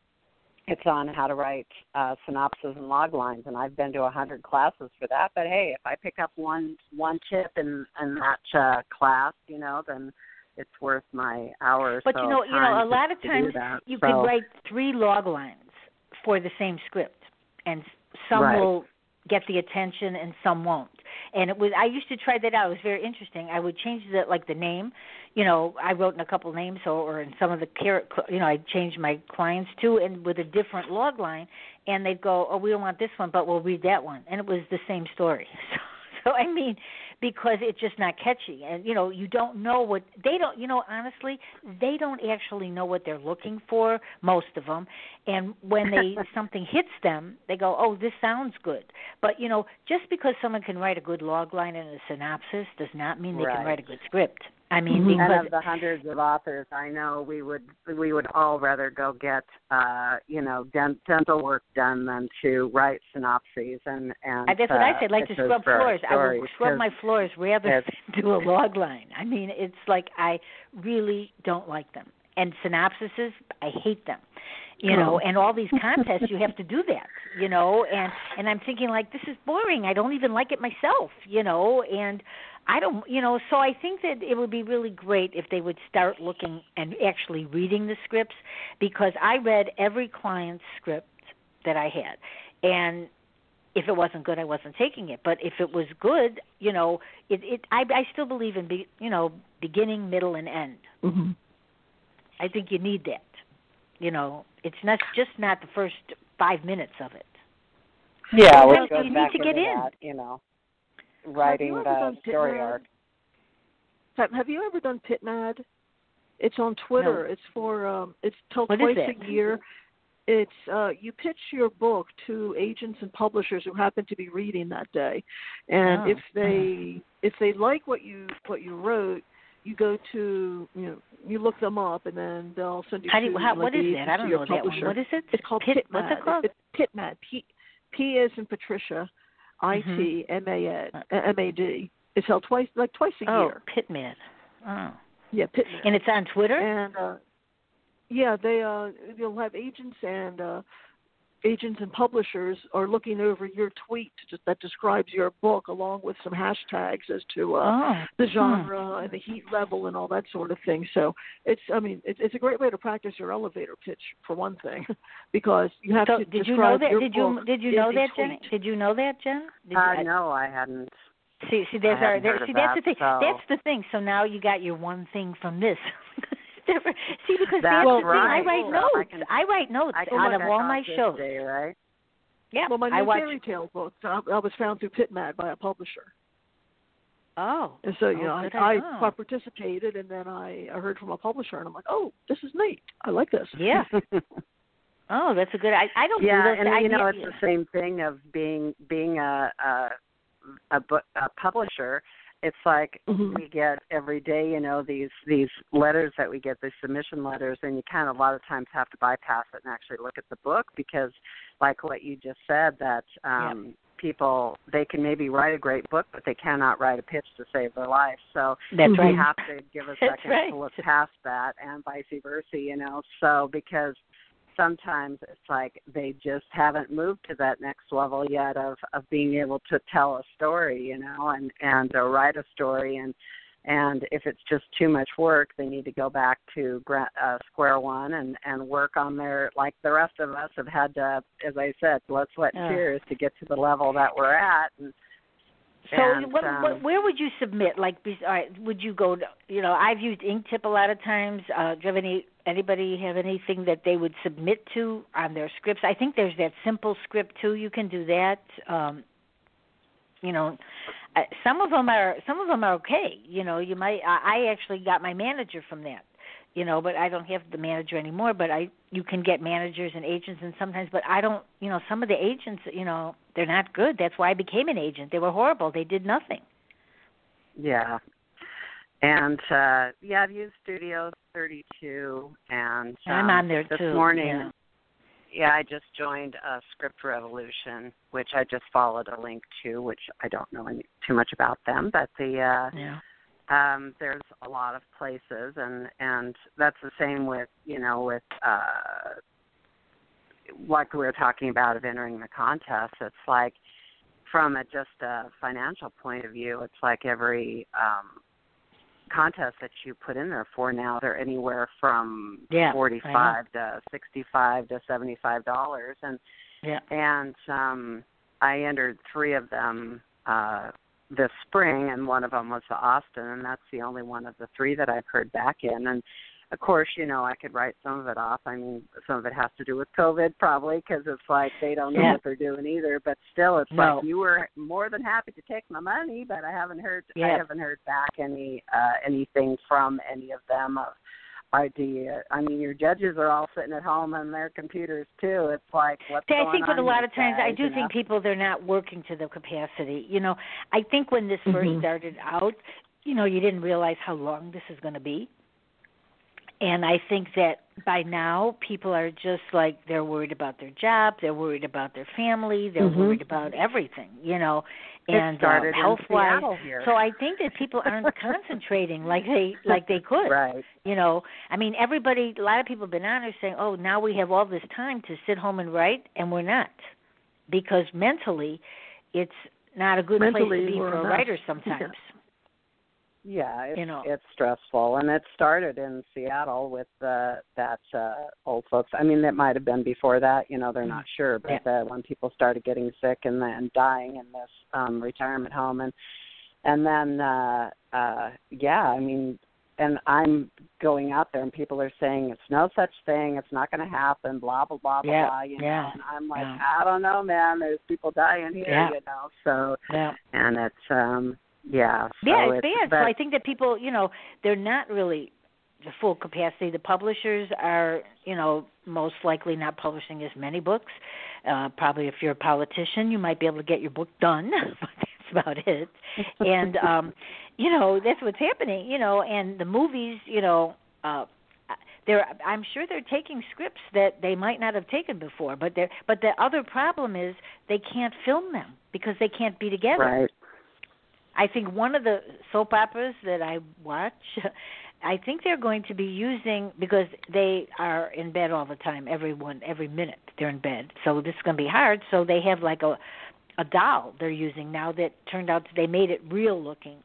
it's on how to write uh, synopses and log lines, and I've been to a hundred classes for that. But hey, if I pick up one one tip in in that uh, class, you know, then it's worth my hours. But you know, you know, a lot of times you so, can write three log lines for the same script, and some Right. will get the attention and some won't. And it was I used to try that out. It was very interesting. I would change the like the name. You know, I wrote in a couple names, or, or in some of the you know, I changed my clients to, and with a different log line, and they'd go, "Oh, we don't want this one, but we'll read that one," and it was the same story. So, so I mean, because it's just not catchy. And you know you don't know what they don't you know honestly they don't actually know what they're looking for most of them and when they something hits them they go oh this sounds good. But you know just because someone can write a good log line and a synopsis does not mean they can write a good script i mean and because of the hundreds of authors I know, we would we would all rather go get uh, you know dent, dental work done than to write synopses and and I, that's what I uh, said. Like to scrub floors. I will scrub my floors rather than do a log line. I mean, it's like I really don't like them. And synopsises, I hate them. You know, and all these contests, you have to do that. You know, and and I'm thinking like this is boring. I don't even like it myself. You know, and I don't. You know, so I think that it would be really great if they would start looking and actually reading the scripts because I read every client's script that I had, and if it wasn't good, I wasn't taking it. But if it was good, you know, it it I I still believe in be, you know beginning, middle, and end. Mhm. I think you need that. You know, it's not just not the first five minutes of it. Yeah, Well, which you goes need back to get in. that, you know, writing the story Pitman? arc. Have, have you ever done PitMad? It's on Twitter. It's for um it's What is twice it? a year. It's uh you pitch your book to agents and publishers who happen to be reading that day. And Oh. if they if they like what you what you wrote, you go to you know you look them up and then they'll send you How do you, how, what is that? I don't know that one. publisher. What is it? It's called Pit, PitMad. What's it called? It's PitMad. P P is in Patricia. I T M A N M A D. It's held twice like twice a oh, year. Pitman. Oh, Yeah, PitMad. and it's on Twitter. and uh yeah they uh you'll have agents and uh agents and publishers are looking over your tweet that describes your book along with some hashtags as to uh oh, the genre and the heat level and all that sort of thing so it's i mean it's it's a great way to practice your elevator pitch for one thing because you have so to did you know describe that? your Did you book did you know a that, Jenny? Did you know that, Jen? Did Uh, you, no, I hadn't. See, see, there's I our hadn't there, see that's that, the thing. so- That's the thing. So now you got your one thing from this. Different. see, because That's the thing. right. I write So notes. I can- I write notes I out of all my this shows. Day, right? Yeah, well my new I watch. fairy tale book I, I was found through pitmad by a publisher Oh, and so you Oh, know I, I idea. Oh. participated and then I, I heard from a publisher and i'm like oh this is neat i like this yeah. Oh, that's a good. I I don't yeah, do and I, you know yeah, it's the same thing of being being a a a, book, a publisher. It's like Mhm. we get every day, you know, these these letters that we get, these submission letters, and you kind of a lot of times have to bypass it and actually look at the book because, like what you just said, that um people they can maybe write a great book, but they cannot write a pitch to save their life. So That's we right. have to give a second right. to look past that and vice versa, you know. So because sometimes it's like they just haven't moved to that next level yet of of being able to tell a story, you know, and and uh, write a story and and if it's just too much work, they need to go back to uh, square one and and work on their like the rest of us have had to, as I said, blood, sweat, and Yeah. tears to get to the level that we're at. And, So and, what, um, what, where would you submit? Like, all right, would you go to? You know, I've used Inktip a lot of times. Uh, do you have any? Anybody have anything that they would submit to on their scripts? I think there's that Simply Script too. You can do that. Um, you know, some of them are some of them are okay. You know, you might. I, I actually got my manager from that. You know, but I don't have the manager anymore. But I, you can get managers and agents, and sometimes, but I don't. You know, some of the agents, you know, they're not good. That's why I became an agent. They were horrible. They did nothing. Yeah. And uh yeah, I've used Studio 32 and I'm um, on there this too. morning yeah. yeah, I just joined uh, Script Revolution, which I just followed a link to, which I don't know any, too much about them, but the uh Yeah. Um there's a lot of places and and that's the same with, you know, with uh like we were talking about of entering the contest. It's like from a just a financial point of view, it's like every um contest that you put in there for now they're anywhere from Yeah, forty five to sixty five to seventy five dollars and Yeah. and um I entered three of them uh this spring and one of them was the Austin and that's the only one of the three that I've heard back in and of course you know I could write some of it off I mean some of it has to do with COVID probably because it's like they don't know Yeah. what they're doing either but still it's No. like you were more than happy to take my money but I haven't heard I haven't heard back any uh anything from any of them of idea. I mean, your judges are all sitting at home on their computers too. It's like what's See, going I think on with a lot of times, I do you know? think people they're not working to the capacity. You know, I think when this first Mhm. started out, you know, you didn't realize how long this is going to be, and I think that by now people are just like they're worried about their job, they're worried about their family, they're Mhm. worried about everything. You know, and uh, health wise. So I think that people aren't concentrating like they like they could. right. You know, I mean, everybody, a lot of people have been on are saying, oh, now we have all this time to sit home and write, and we're not. Because mentally, it's not a good place to be for a not. writer sometimes. Yeah, it's You know. it's stressful, and it started in Seattle with uh, that uh, old folks. I mean, it might have been before that. You know, they're not sure, but uh, when people started getting sick and then dying in this um, retirement home, and and then uh, uh, yeah, I mean, and I'm going out there and people are saying it's no such thing, it's not going to happen, blah blah blah blah Yeah, blah. You yeah, know, and I'm like, yeah. I don't know, man. There's people dying here, Yeah. you know. So Yeah. and it's um yeah. So yeah, it's, it's bad. But, so I think that people, you know, they're not really the full capacity. The publishers are, you know, most likely not publishing as many books. Uh, probably if you're a politician, you might be able to get your book done, but that's about it. And um, you know, that's what's happening. You know, and the movies, you know. uh they're I'm sure they're taking scripts that they might not have taken before, but they're but the other problem is they can't film them because they can't be together. right. I think one of the soap operas that I watch, I think they're going to be using because they are in bed all the time. Everyone, every minute they're in bed, so this is going to be hard. So they have like a a doll they're using now that turned out they made it real looking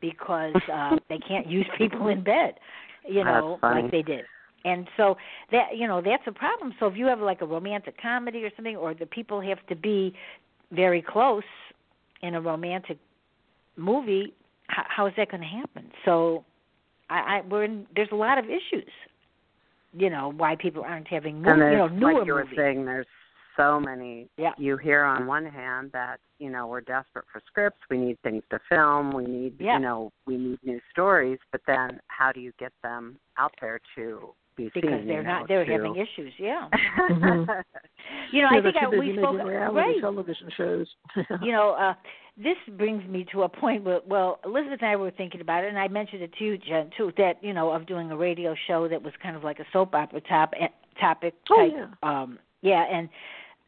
because uh, they can't use people in bed, you know, like they did. And so that you know that's a problem. So if you have like a romantic comedy or something, or the people have to be very close in a romantic movie, how, how is that going to happen? So, I, I we're in. There's a lot of issues. You know why people aren't having mo- and you know newer like you were movies. saying, there's so many. Yeah. You hear on one hand that you know we're desperate for scripts, we need things to film, we need Yeah. you know we need new stories, but then how do you get them out there to be because seen? they're not know, they're to... having issues. Yeah. Mhm. You know yeah, I think they're I, we busy spoke making reality right. television shows. you know, uh this brings me to a point where well, Elizabeth and I were thinking about it and I mentioned it to you, Jen, too, that, you know, of doing a radio show that was kind of like a soap opera top eh, topic Oh, yeah. um yeah, and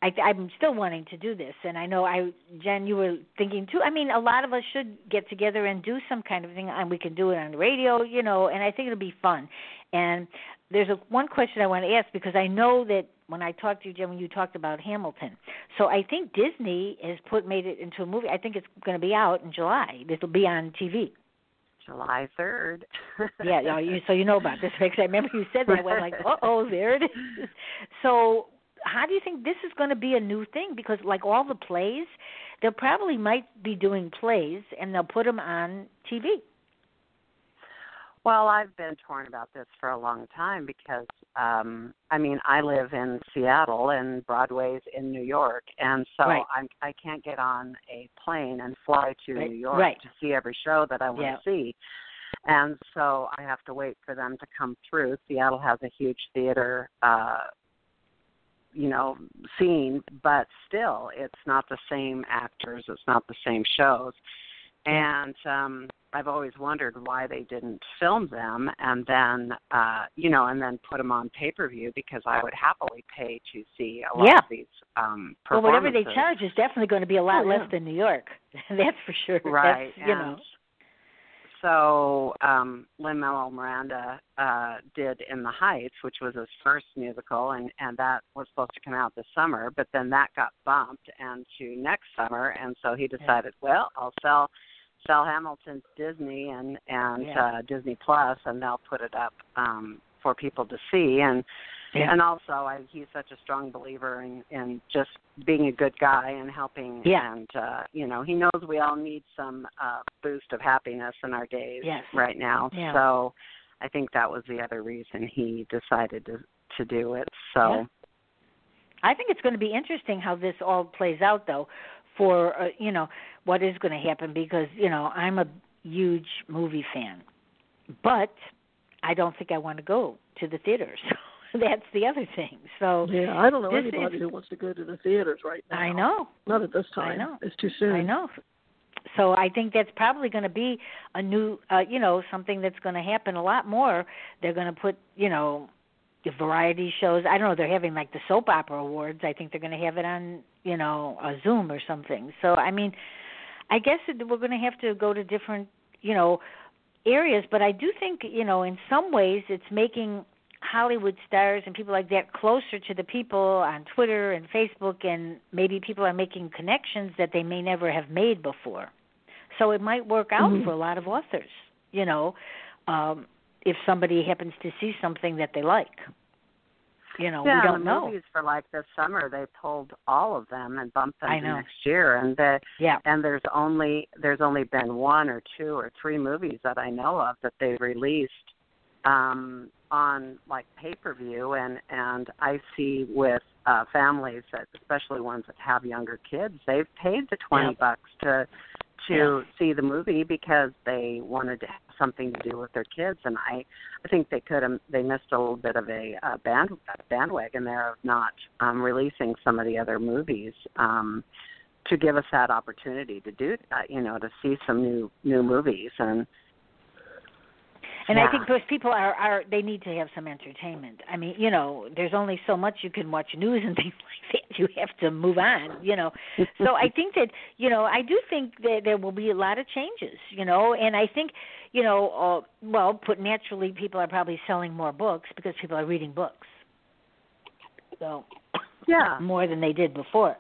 I I'm still wanting to do this and I know I Jen you were thinking too. I mean, a lot of us should get together and do some kind of thing and we can do it on the radio, you know, and I think it'll be fun. And there's a one question I want to ask because I know that when I talked to you, when you talked about Hamilton, so I think Disney has put made it into a movie. I think it's going to be out in July. This will be on TV. July third. Yeah, yeah, you, so you know about this because I remember you said that. I went like, uh oh, there it is. So how do you think this is going to be a new thing? Because like all the plays, they'll probably might be doing plays and they'll put them on TV. Well, I've been torn about this for a long time because um I mean, I live in Seattle and Broadway's in New York and so Right. I'm I can't get on a plane and fly to Right, New York right. to see every show that I want Yeah. to see. And so I have to wait for them to come through. Seattle has a huge theater uh you know, scene, but still it's not the same actors, it's not the same shows. And um I've always wondered why they didn't film them and then uh you know and then put them on pay-per-view because I would happily pay to see a lot Yeah. of these um Well, whatever they charge is definitely going to be a lot Oh, less yeah. than New York. That's for sure. right That's, you know. so um Lin Manuel Miranda uh did In the Heights which was his first musical and and that was supposed to come out this summer but then that got bumped and to next summer and so he decided well I'll sell sell Hamilton to Disney and and Yeah. uh Disney Plus and they'll put it up um for people to see and Yeah. and also I he's such a strong believer in in just being a good guy and helping Yeah. and uh you know he knows we all need some uh boost of happiness in our days Yes. right now Yeah. so I think that was the other reason he decided to to do it so Yeah. I think it's going to be interesting how this all plays out, though, for uh, you know what is going to happen because you know I'm a huge movie fan, but I don't think I want to go to the theaters. That's the other thing. So Yeah, I don't know anybody is- who wants to go to the theaters right now. I know, Not at this time. I know. It's too soon. I know. So I think that's probably going to be a new, uh, you know, something that's going to happen a lot more. They're going to put, you know, the variety shows. I don't know. They're having like the soap opera awards. I think they're going to have it on, you know, a Zoom or something. So I mean, I guess we're going to have to go to different, you know, areas. But I do think, you know, in some ways, it's making Hollywood stars and people like that closer to the people on Twitter and Facebook, and maybe people are making connections that they may never have made before. So it might work out Mhm. for a lot of authors, you know, um, if somebody happens to see something that they like. You know, yeah, we don't the know. movies for like this summer they pulled all of them and bumped them to next year and the Yeah. and there's only there's only been one or two or three movies that I know of that they released um on like pay per view and and I see with uh families that especially ones that have younger kids they've paid the 20 Yeah. bucks to to see the movie because they wanted to have something to do with their kids and I I think they could have they missed a little bit of a uh, band bandwagon there of not um releasing some of the other movies um to give us that opportunity to do that you know to see some new new movies. And And yeah. I think those people are are they need to have some entertainment. I mean, you know, there's only so much you can watch news and things like that. You have to move on, you know. so I think that you know I do think that there will be a lot of changes, you know, and I think you know, uh, well, put naturally, people are probably selling more books because people are reading books. So yeah more than they did before.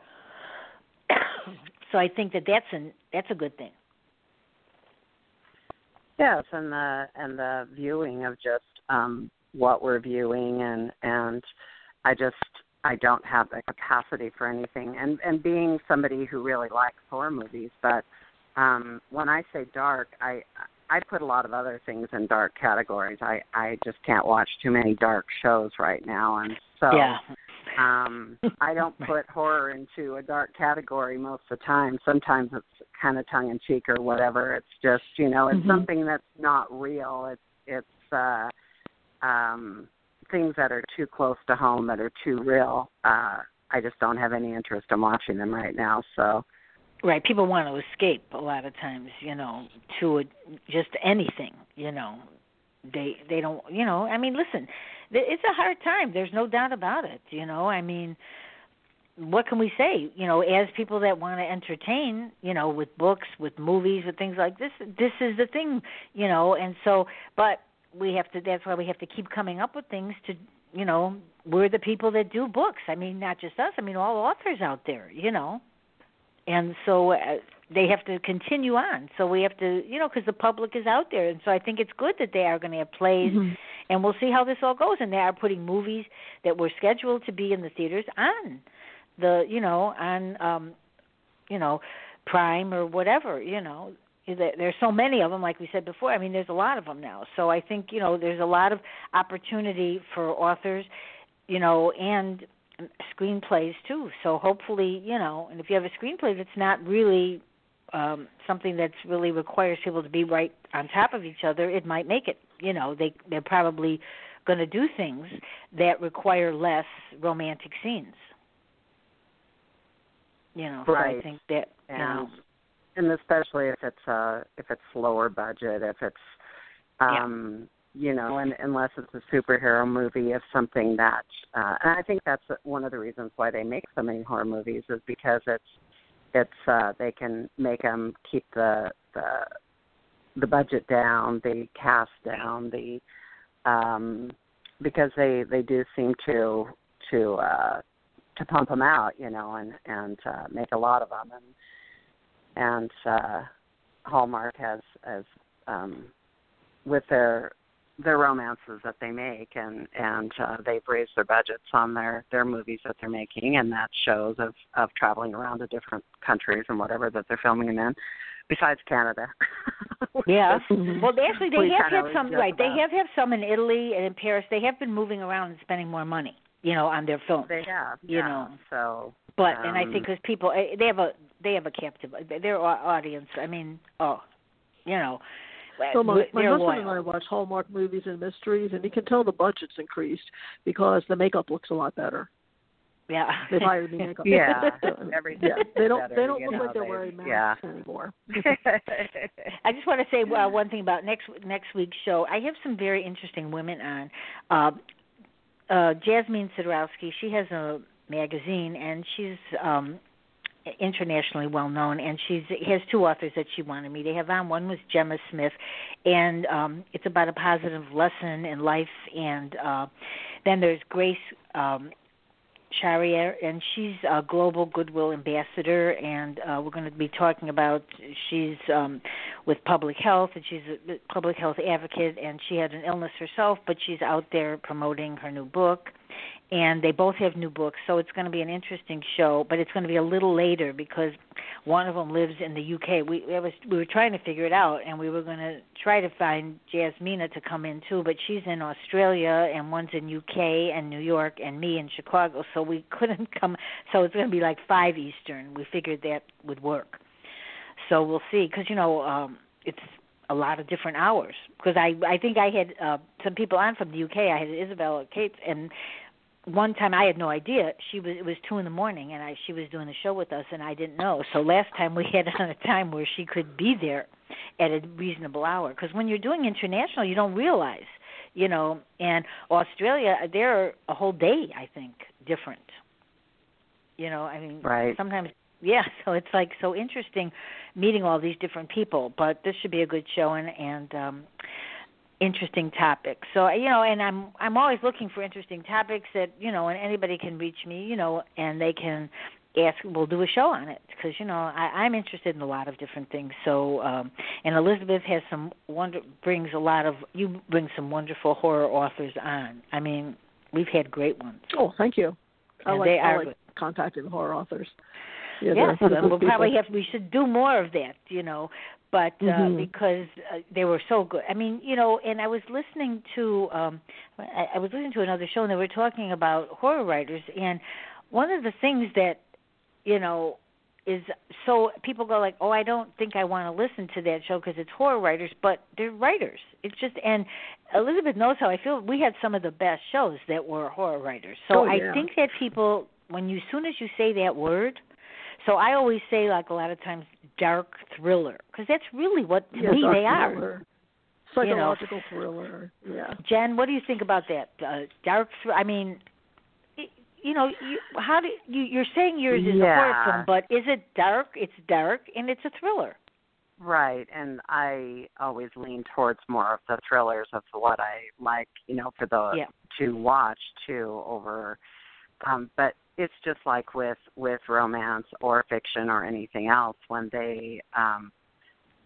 so I think that that's an that's a good thing. Yes, and the and the viewing of just um what we're viewing and and I just I don't have the capacity for anything and and being somebody who really likes horror movies, but um when I say dark, I I put a lot of other things in dark categories. I I just can't watch too many dark shows right now and so yeah. Um I don't put horror into a dark category most of the time. Sometimes it's kind of tongue in cheek or whatever. It's just, you know, it's Mhm. something that's not real. It's it's uh um things that are too close to home that are too real. Uh I just don't have any interest in watching them right now. So Right, people want to escape a lot of times, you know, to a, just anything, you know. They they don't, you know. I mean, listen, it's a hard time. There's no doubt about it, you know. I mean, what can we say? You know, as people that want to entertain, you know, with books, with movies, with things like this, this is the thing, you know. And so, but we have to. That's why we have to keep coming up with things to, you know, we're the people that do books. I mean, not just us. I mean, all authors out there, you know and so uh, they have to continue on. So we have to, you know, because the public is out there, and so I think it's good that they are going to have plays, and we'll see how this all goes. And they are putting movies that were scheduled to be in the theaters on the, you know, on, um, you know, Prime or whatever, you know. There's so many of them, like we said before. I mean, there's a lot of them now. So I think you know there's a lot of opportunity for authors, you know, and screenplays too. So hopefully, you know, and if you have a screenplay that's not really um something that's really requires people to be right on top of each other, it might make it. You know, they they're probably going to do things that require less romantic scenes. You know, so I think that you and know, and especially if it's uh if it's lower budget, if it's um you know, and unless it's a superhero movie, if something that uh and I think that's one of the reasons why they make so many horror movies is because it's it's uh they can make them keep the the the budget down, the cast down, the um because they they do seem to to uh to pump them out, you know, and and uh, make a lot of them, and and uh, Hallmark has as um, with their their romances that they make, and and uh, they've raised their budgets on their their movies that they're making, and that shows of of traveling around to different countries and whatever that they're filming them in, besides Canada. Yeah. Well, they actually they we have had some right. They have had some in Italy and in Paris. They have been moving around and spending more money, you know, on their films. They have, You yeah. know. So, But and I um, think because people eh, they have a they have a captive their audience. I mean, oh, you know, So my, my husband and I watch Hallmark movies and mysteries, and you can tell the budget's increased because the makeup looks a lot better. Yeah. They've hired new makeup. Yeah, everything yeah, they don't better, they don't look know, like they're they- wearing masks yeah. anymore. I just want to say uh, one thing about next next week's show. I have some very interesting women on. Uh, uh, Jasmine Sidorowski, she has a magazine, and she's um, internationally well known. And she's has two authors that she wanted me to have on. One was Gemma Smith, and um, it's about a positive lesson in life. And uh, then there's Grace. Um, Charrier, and she's a global goodwill ambassador, and uh, we're going to be talking about she's um, with public health, and she's a public health advocate, and she had an illness herself, but she's out there promoting her new book, and they both have new books, so it's going to be an interesting show. But it's going to be a little later because one of them lives in the UK. We was we were trying to figure it out, and we were going to try to find Jasmina to come in too, but she's in Australia, and one's in UK and New York, and me in Chicago, so we couldn't come. So it's going to be like five Eastern. We figured that would work. So we'll see, because you know um it's a lot of different hours. Because I I think I had uh some people on from the UK. I had Isabella Cates and one time I had no idea she was it was two in the morning and I she was doing the show with us and I didn't know. So last time we had on a time where she could be there at a reasonable hour because when you're doing international you don't realize, you know, and Australia they're a whole day I think different. You know, I mean right. sometimes yeah, so it's like so interesting meeting all these different people, but this should be a good showing and um interesting topics. So you know, and I'm I'm always looking for interesting topics that you know, and anybody can reach me, you know, and they can ask. We'll do a show on it because you know I, I'm interested in a lot of different things. So um and Elizabeth has some wonder brings a lot of you bring some wonderful horror authors on. I mean, we've had great ones. Oh, thank you. I And like, they I are like contacting horror authors. Yeah, yes, we'll good probably have. We should do more of that, you know. But uh, Mhm. because uh, they were so good. I mean, you know, and I was listening to. um I, I was listening to another show, and they were talking about horror writers. And one of the things that, you know, is so people go like, oh, I don't think I want to listen to that show because it's horror writers, but they're writers. It's just and Elizabeth knows how I feel. We had some of the best shows that were horror writers. So Oh, I think that people, when you, soon as you say that word, so I always say like a lot of times dark thriller because that's really what to Yeah, me dark they are. thriller, You know. Psychological thriller. Yeah. Jen, what do you think about that uh, dark? Thr- I mean, you know, you, how do you? You're saying yours is a horror film, but is it dark? It's dark and it's a thriller. Right, and I always lean towards more of the thrillers of what I like, you know, for the Yeah. to watch too over um but it's just like with with romance or fiction or anything else when they um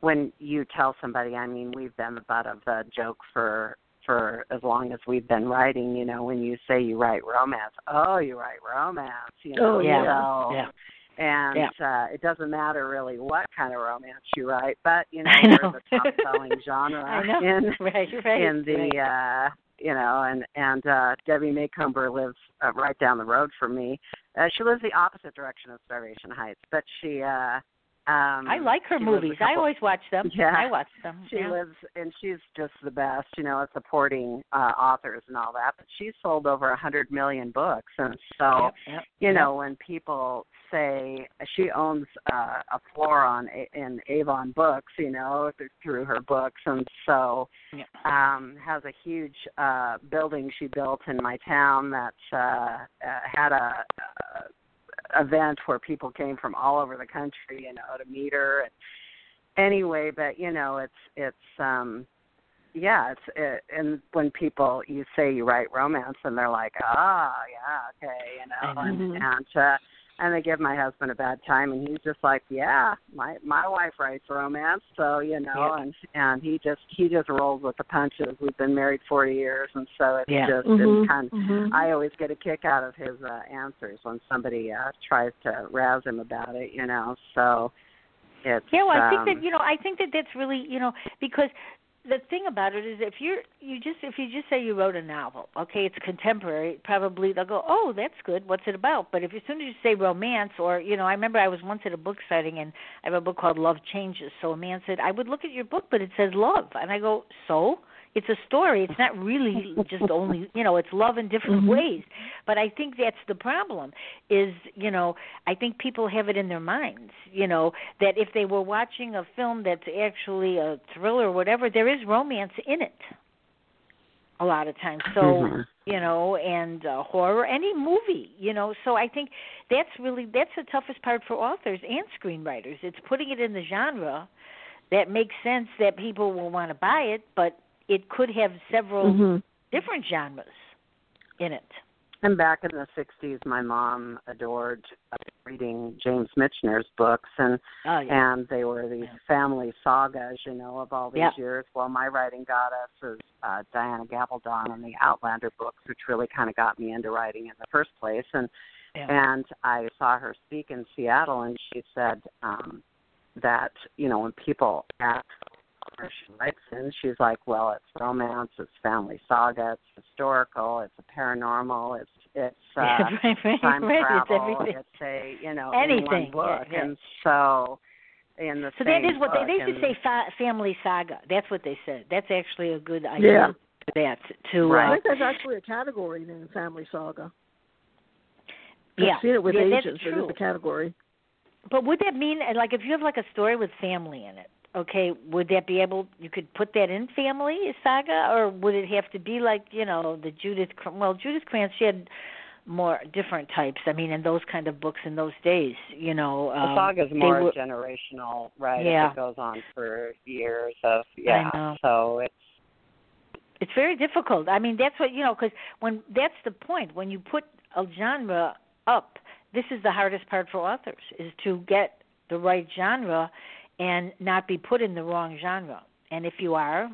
when you tell somebody, I mean, we've been the butt of the joke for for as long as we've been writing, you know, when you say you write romance, oh, you write romance, you know. Oh, yeah. So, Yeah. and Yeah. uh it doesn't matter really what kind of romance you write but you know I know. we're the top selling genre in right, right. in the right. uh you know and and uh debbie Macomber lives uh, right down the road from me. Uh, she lives the opposite direction of starvation heights but she uh um I like her movies. I always watch them. Yeah. I watch them. she yeah. lives and she's just the best you know at supporting uh authors and all that but she's sold over a hundred million books and so Yep, yep, you yep. know when people say she owns uh, a floor on in Avon Books, you know, th- through her books, and so Yeah. um, has a huge uh, building she built in my town that uh, uh, had a, a event where people came from all over the country, you know, to meet her. And anyway, but you know, it's it's um yeah, it's it, and when people you say you write romance and they're like, ah, yeah, okay, you know, I and know. and uh, and they give my husband a bad time, and he's just like, yeah, my my wife writes romance, so you know, Yeah. and and he just he just rolls with the punches. We've been married forty years, and so it's Yeah. just Mhm, it's kind. mhm. I always get a kick out of his uh, answers when somebody uh, tries to razz him about it, you know. So it's Yeah, well, I um, think that you know, I think that that's really you know because the thing about it is if you're you just if you just say you wrote a novel, okay, it's contemporary, probably they'll go, oh, that's good. What's it about? But if as soon as you say romance, or you know, I remember I was once at a book signing and I have a book called Love Changes. So a man said, I would look at your book, but it says love, and I go, so it's a story. It's not really just only you know, it's love in different Mhm. ways. But I think that's the problem. Is you know, I think people have it in their minds. You know that if they were watching a film that's actually a thriller or whatever, there is romance in it. A lot of times, so Mhm. you know, and uh, horror, any movie, you know. So I think that's really that's the toughest part for authors and screenwriters. It's putting it in the genre that makes sense that people will want to buy it, but it could have several Mhm. different genres in it. And back in the '60s, my mom adored uh, reading James Michener's books, and Oh yeah. and they were these Yeah. family sagas, you know, of all these Yep. years. Well, my writing goddess is uh, Diana Gabaldon and the Outlander books, which really kind of got me into writing in the first place. And Yeah. and I saw her speak in Seattle, and she said um, that you know when people ask where she writes in, she's like, well, it's romance, it's family saga, it's historical, it's a paranormal, it's it's uh, right, right, time right. travel, It's everything. it's a you know Anything, in one book, yeah, yeah. and so in the So that same is what they they should and- say fa- family saga. That's what they said. That's actually a good idea. Yeah. For that to Right. I uh, think that's actually a category named Family Saga. yeah. I've seen it with yeah, ages. That's There's true. a category. But would that mean like if you have like a story with family in it? Okay, would that be able? You could put that in family saga, or would it have to be like you know the Judith? Well, Judith Krantz she had more different types. I mean, in those kind of books in those days, you know. Um, the saga's more were- generational, right? Yeah. It goes on for years of yeah. So it's it's very difficult. I mean, that's what you know, because when that's the point. When you put a genre up, this is the hardest part for authors is to get the right genre and not be put in the wrong genre. And if you are,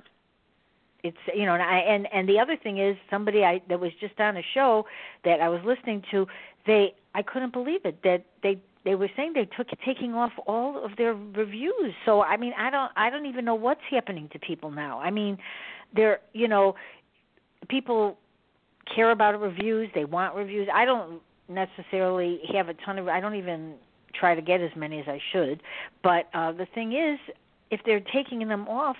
it's you know, and I, and and the other thing is somebody I that was just on a show that I was listening to. They I couldn't believe it that they they were saying they took taking off all of their reviews. So I mean, I don't I don't even know what's happening to people now. I mean, they're you know, people care about reviews. They want reviews. I don't necessarily have a ton of. I don't even try to get as many as I should. But uh the thing is, if they're taking them off,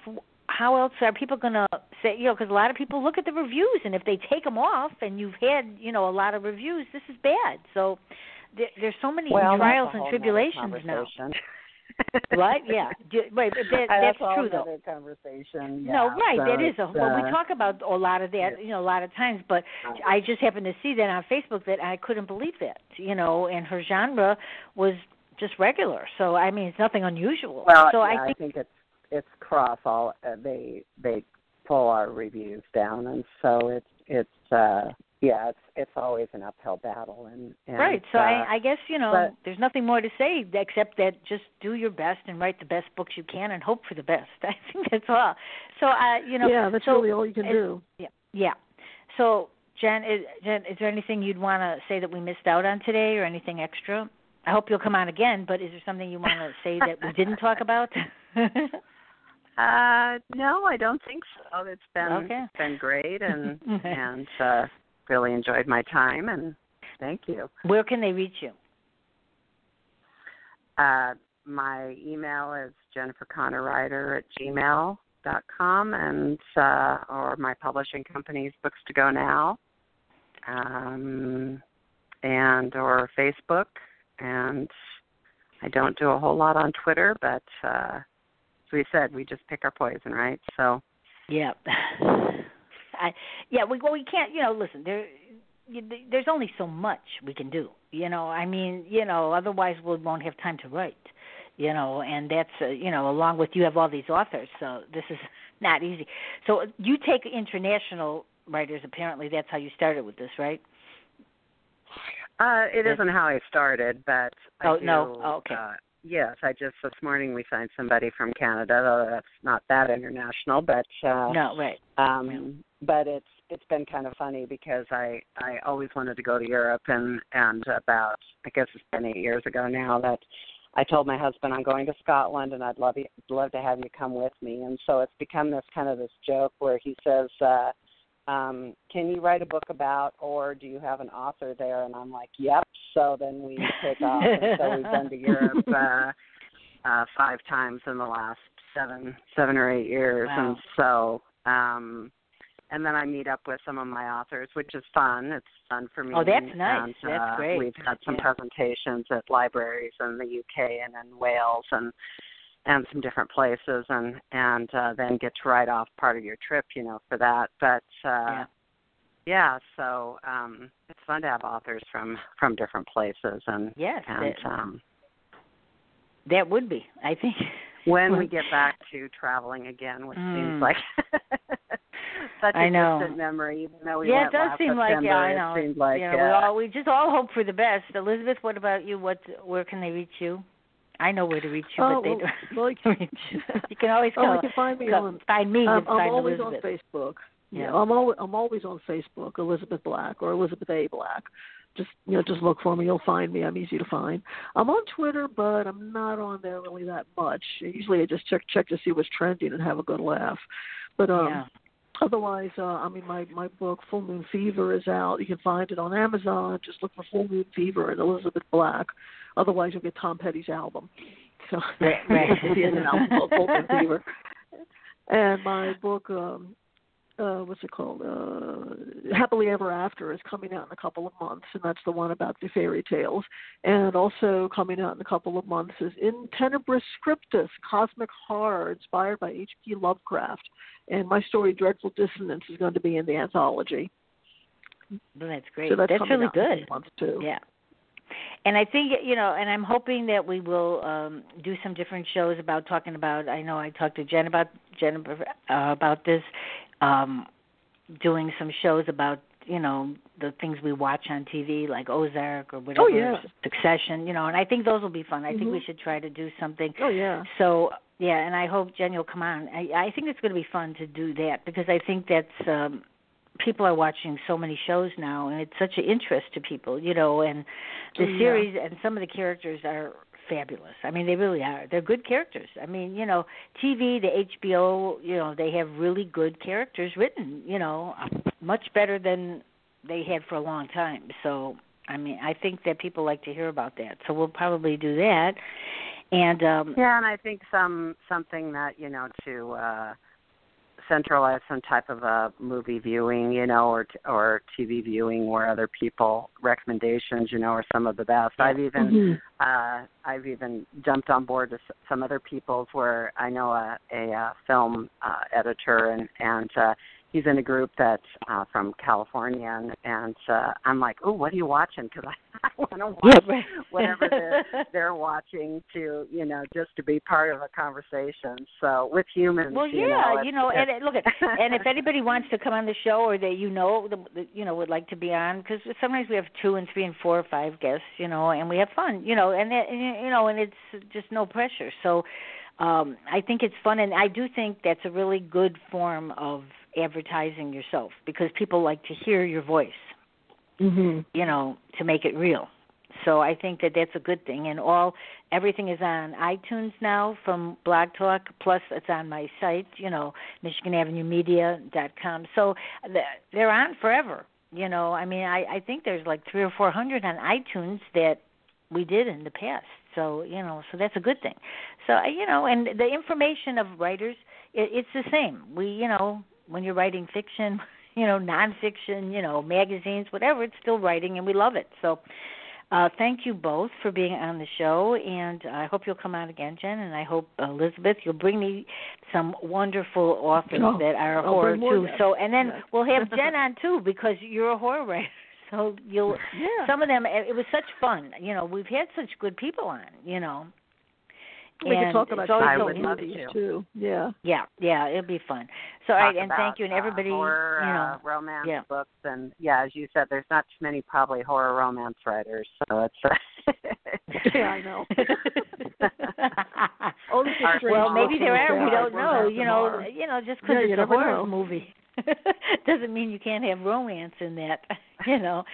how else are people going to say? You know, because a lot of people look at the reviews, and if they take them off, and you've had you know a lot of reviews, this is bad. So there, there's so many well, trials and tribulations now. Right? Yeah. Right. But that, that's that's a true though. conversation. No, right. So that is a. Well, we uh, talk about a lot of that, you know, a lot of times. But I just happened to see that on Facebook that I couldn't believe that, you know, and her genre was just regular. So I mean, it's nothing unusual. Well, so yeah, I think, I think it's it's cross all. Uh, they they pull our reviews down, and so it's it's uh yeah it's it's always an uphill battle, and, and right. So uh, I, I guess you know, but- there's nothing more to say except that just do your best and write the best books you can and hope for the best. I think that's all. So uh, you know, yeah, that's so really all you can do. Yeah. Yeah. So, Jen, is, Jen, is there anything you'd want to say that we missed out on today, or anything extra? I hope you'll come on again. But is there something you want to say that we didn't talk about? Uh, no, I don't think so. It's been Okay. it's been great, and and uh, really enjoyed my time, and thank you. Where can they reach you? Uh, my email is Jennifer Conner Writer at gmail dot com, and uh, or my publishing company's Books to Go Now, um, and or Facebook, and I don't do a whole lot on Twitter, but uh, as we said, we just pick our poison, right? So. Yeah. I yeah, we well we can't, you know, listen, there you, there's only so much we can do. You know, I mean, you know, otherwise we won't have time to write. You know, and that's uh, you know, along with you have all these authors, so this is not easy. So you take international writers apparently that's how you started with this, right? Uh, it isn't how I started, but I Oh, do, no. Oh, okay. Uh, yes, I just this morning we signed somebody from Canada. Though that's not that international, but uh, No, right. um, but it's it's been kind of funny because I I always wanted to go to Europe, and and about I guess it's been eight years ago now that I told my husband I'm going to Scotland and I'd love you, love to have you come with me, and so it's become this kind of this joke where he says. uh um, can you write a book about, or do you have an author there? And I'm like, yep. So then we take off, and so we've been to Europe uh, uh, five times in the last seven, seven or eight years, Wow. and so, um, and then I meet up with some of my authors, which is fun. It's fun for me. Oh, that's nice. And, That's uh, great. We've had some Yeah. presentations at libraries in the UK and in Wales, and and some different places and and uh then get to write off part of your trip you know for that but uh Yeah. yeah so um it's fun to have authors from from different places and Yes, and that, um that would be. I think when we get back to traveling again which Mm. seems like such a I know. distant memory, even though we yeah, went it does last seem like September, yeah, I know. It seemed like yeah, uh, we all we just all hope for the best. Elizabeth, what about you? What where can they reach you? I know where to reach you, Oh, but they well, don't well, reach you. You can always oh, you can find me go on. find me. I'm, I'm always Elizabeth. on Facebook. Yeah. Yeah, I'm always I'm always on Facebook, Elizabeth Black or Elizabeth A Black. Just you know, just look for me. You'll find me. I'm easy to find. I'm on Twitter, but I'm not on there really that much. Usually, I just check check to see what's trending and have a good laugh. But um, yeah. otherwise, uh, I mean, my my book Full Moon Fever is out. You can find it on Amazon. Just look for Full Moon Fever and Elizabeth Black. Otherwise, you'll get Tom Petty's album. So Right, right. he has an album called Full Moon Fever. And my book, um, uh, what's it called? Uh, Happily Ever After is coming out in a couple of months, and that's the one about the fairy tales. And also coming out in a couple of months is In Tenebris Scriptus, Cosmic Horror, inspired by H.P. Lovecraft. And my story, Dreadful Dissonance, is going to be in the anthology. Well, that's great. So that's, that's really out in a good. months too. Yeah. And I think you know, and I'm hoping that we will um do some different shows about talking about. I know I talked to Jen about Jennifer uh, about this, um, doing some shows about you know the things we watch on TV like Ozark or whatever, Oh, yeah. Succession. You know, and I think those will be fun. I think we Mhm. should try to do something Oh yeah. so yeah, and I hope Jen you'll come on. I, I think it's going to be fun to do that because I think that's um people are watching so many shows now, and it's such an interest to people, you know. And the yeah. series and some of the characters are fabulous. I mean, they really are. They're good characters. I mean, you know, TV, the HBO, you know, they have really good characters written. You know, much better than they had for a long time. So. I mean, I think that people like to hear about that, so we'll probably do that. And um Yeah, and I think some something that you know to uh centralize some type of a movie viewing, you know, or or TV viewing where other people recommendations, you know, are some of the best. I've even Mhm. uh I've even jumped on board to some other people's where I know a a uh, film uh editor and and uh he's in a group that's uh from California and and uh I'm like, "Oh, what are you watching?" cuz I, I want to watch right. whatever they're they're watching to you know just to be part of a conversation so with humans Well, you yeah, know, you know, and it, look at, and if anybody wants to come on the show or that you know, the, the, you know, would like to be on, because sometimes we have two and three and four or five guests, you know, and we have fun, you know, and, it, and you know, and it's just no pressure. So, um, I think it's fun, and I do think that's a really good form of advertising yourself because people like to hear your voice Mhm. you know, to make it real. So I think that that's a good thing. And all everything is on iTunes now from Blog Talk. Plus, it's on my site, you know, MichiganAvenueMedia.com. So they're on forever. You know, I mean, I I think there's like three or four hundred on iTunes that we did in the past. So you know, so that's a good thing. So I- you know, and the information of writers, it, it's the same. We, you know, when you're writing fiction, you know, nonfiction, you know, magazines, whatever, it's still writing, and we love it. So. Uh, thank you both for being on the show, and I hope you'll come on again, Jen. And I hope Elizabeth, you'll bring me some wonderful authors Oh, that are I'll horror too. So, and then we'll have Jen on too because you're a horror writer. So you'll Yeah. some of them. It was such fun. You know, we've had such good people on. You know, we can and talk about I so would love interesting. to. too. Yeah. Yeah, yeah, it'll be fun. So, talk right, and about, thank you, and uh, everybody. horror, you know, uh, romance yeah. books and yeah as you said there's not too many probably horror romance writers so it's uh, Yeah, I know. This is Our- strange well, maybe there are. We don't know. You know, horror. you know, just because Yeah, it's a horror know. movie doesn't mean you can't have romance in that. You know,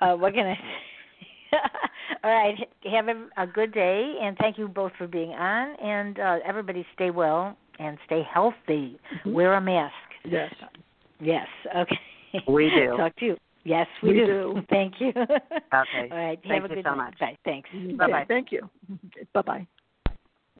uh, what can I? All right, have a, good day, and thank you both for being on. And uh, everybody, stay well and stay healthy. Mhm. Wear a mask. Yes. Yes. Okay. We do. Talk to you. Yes, we, We do. do. Thank you. Okay. All right. Thank have a you good so night. much. Bye. Thanks. Bye-bye. Thank you. Bye bye.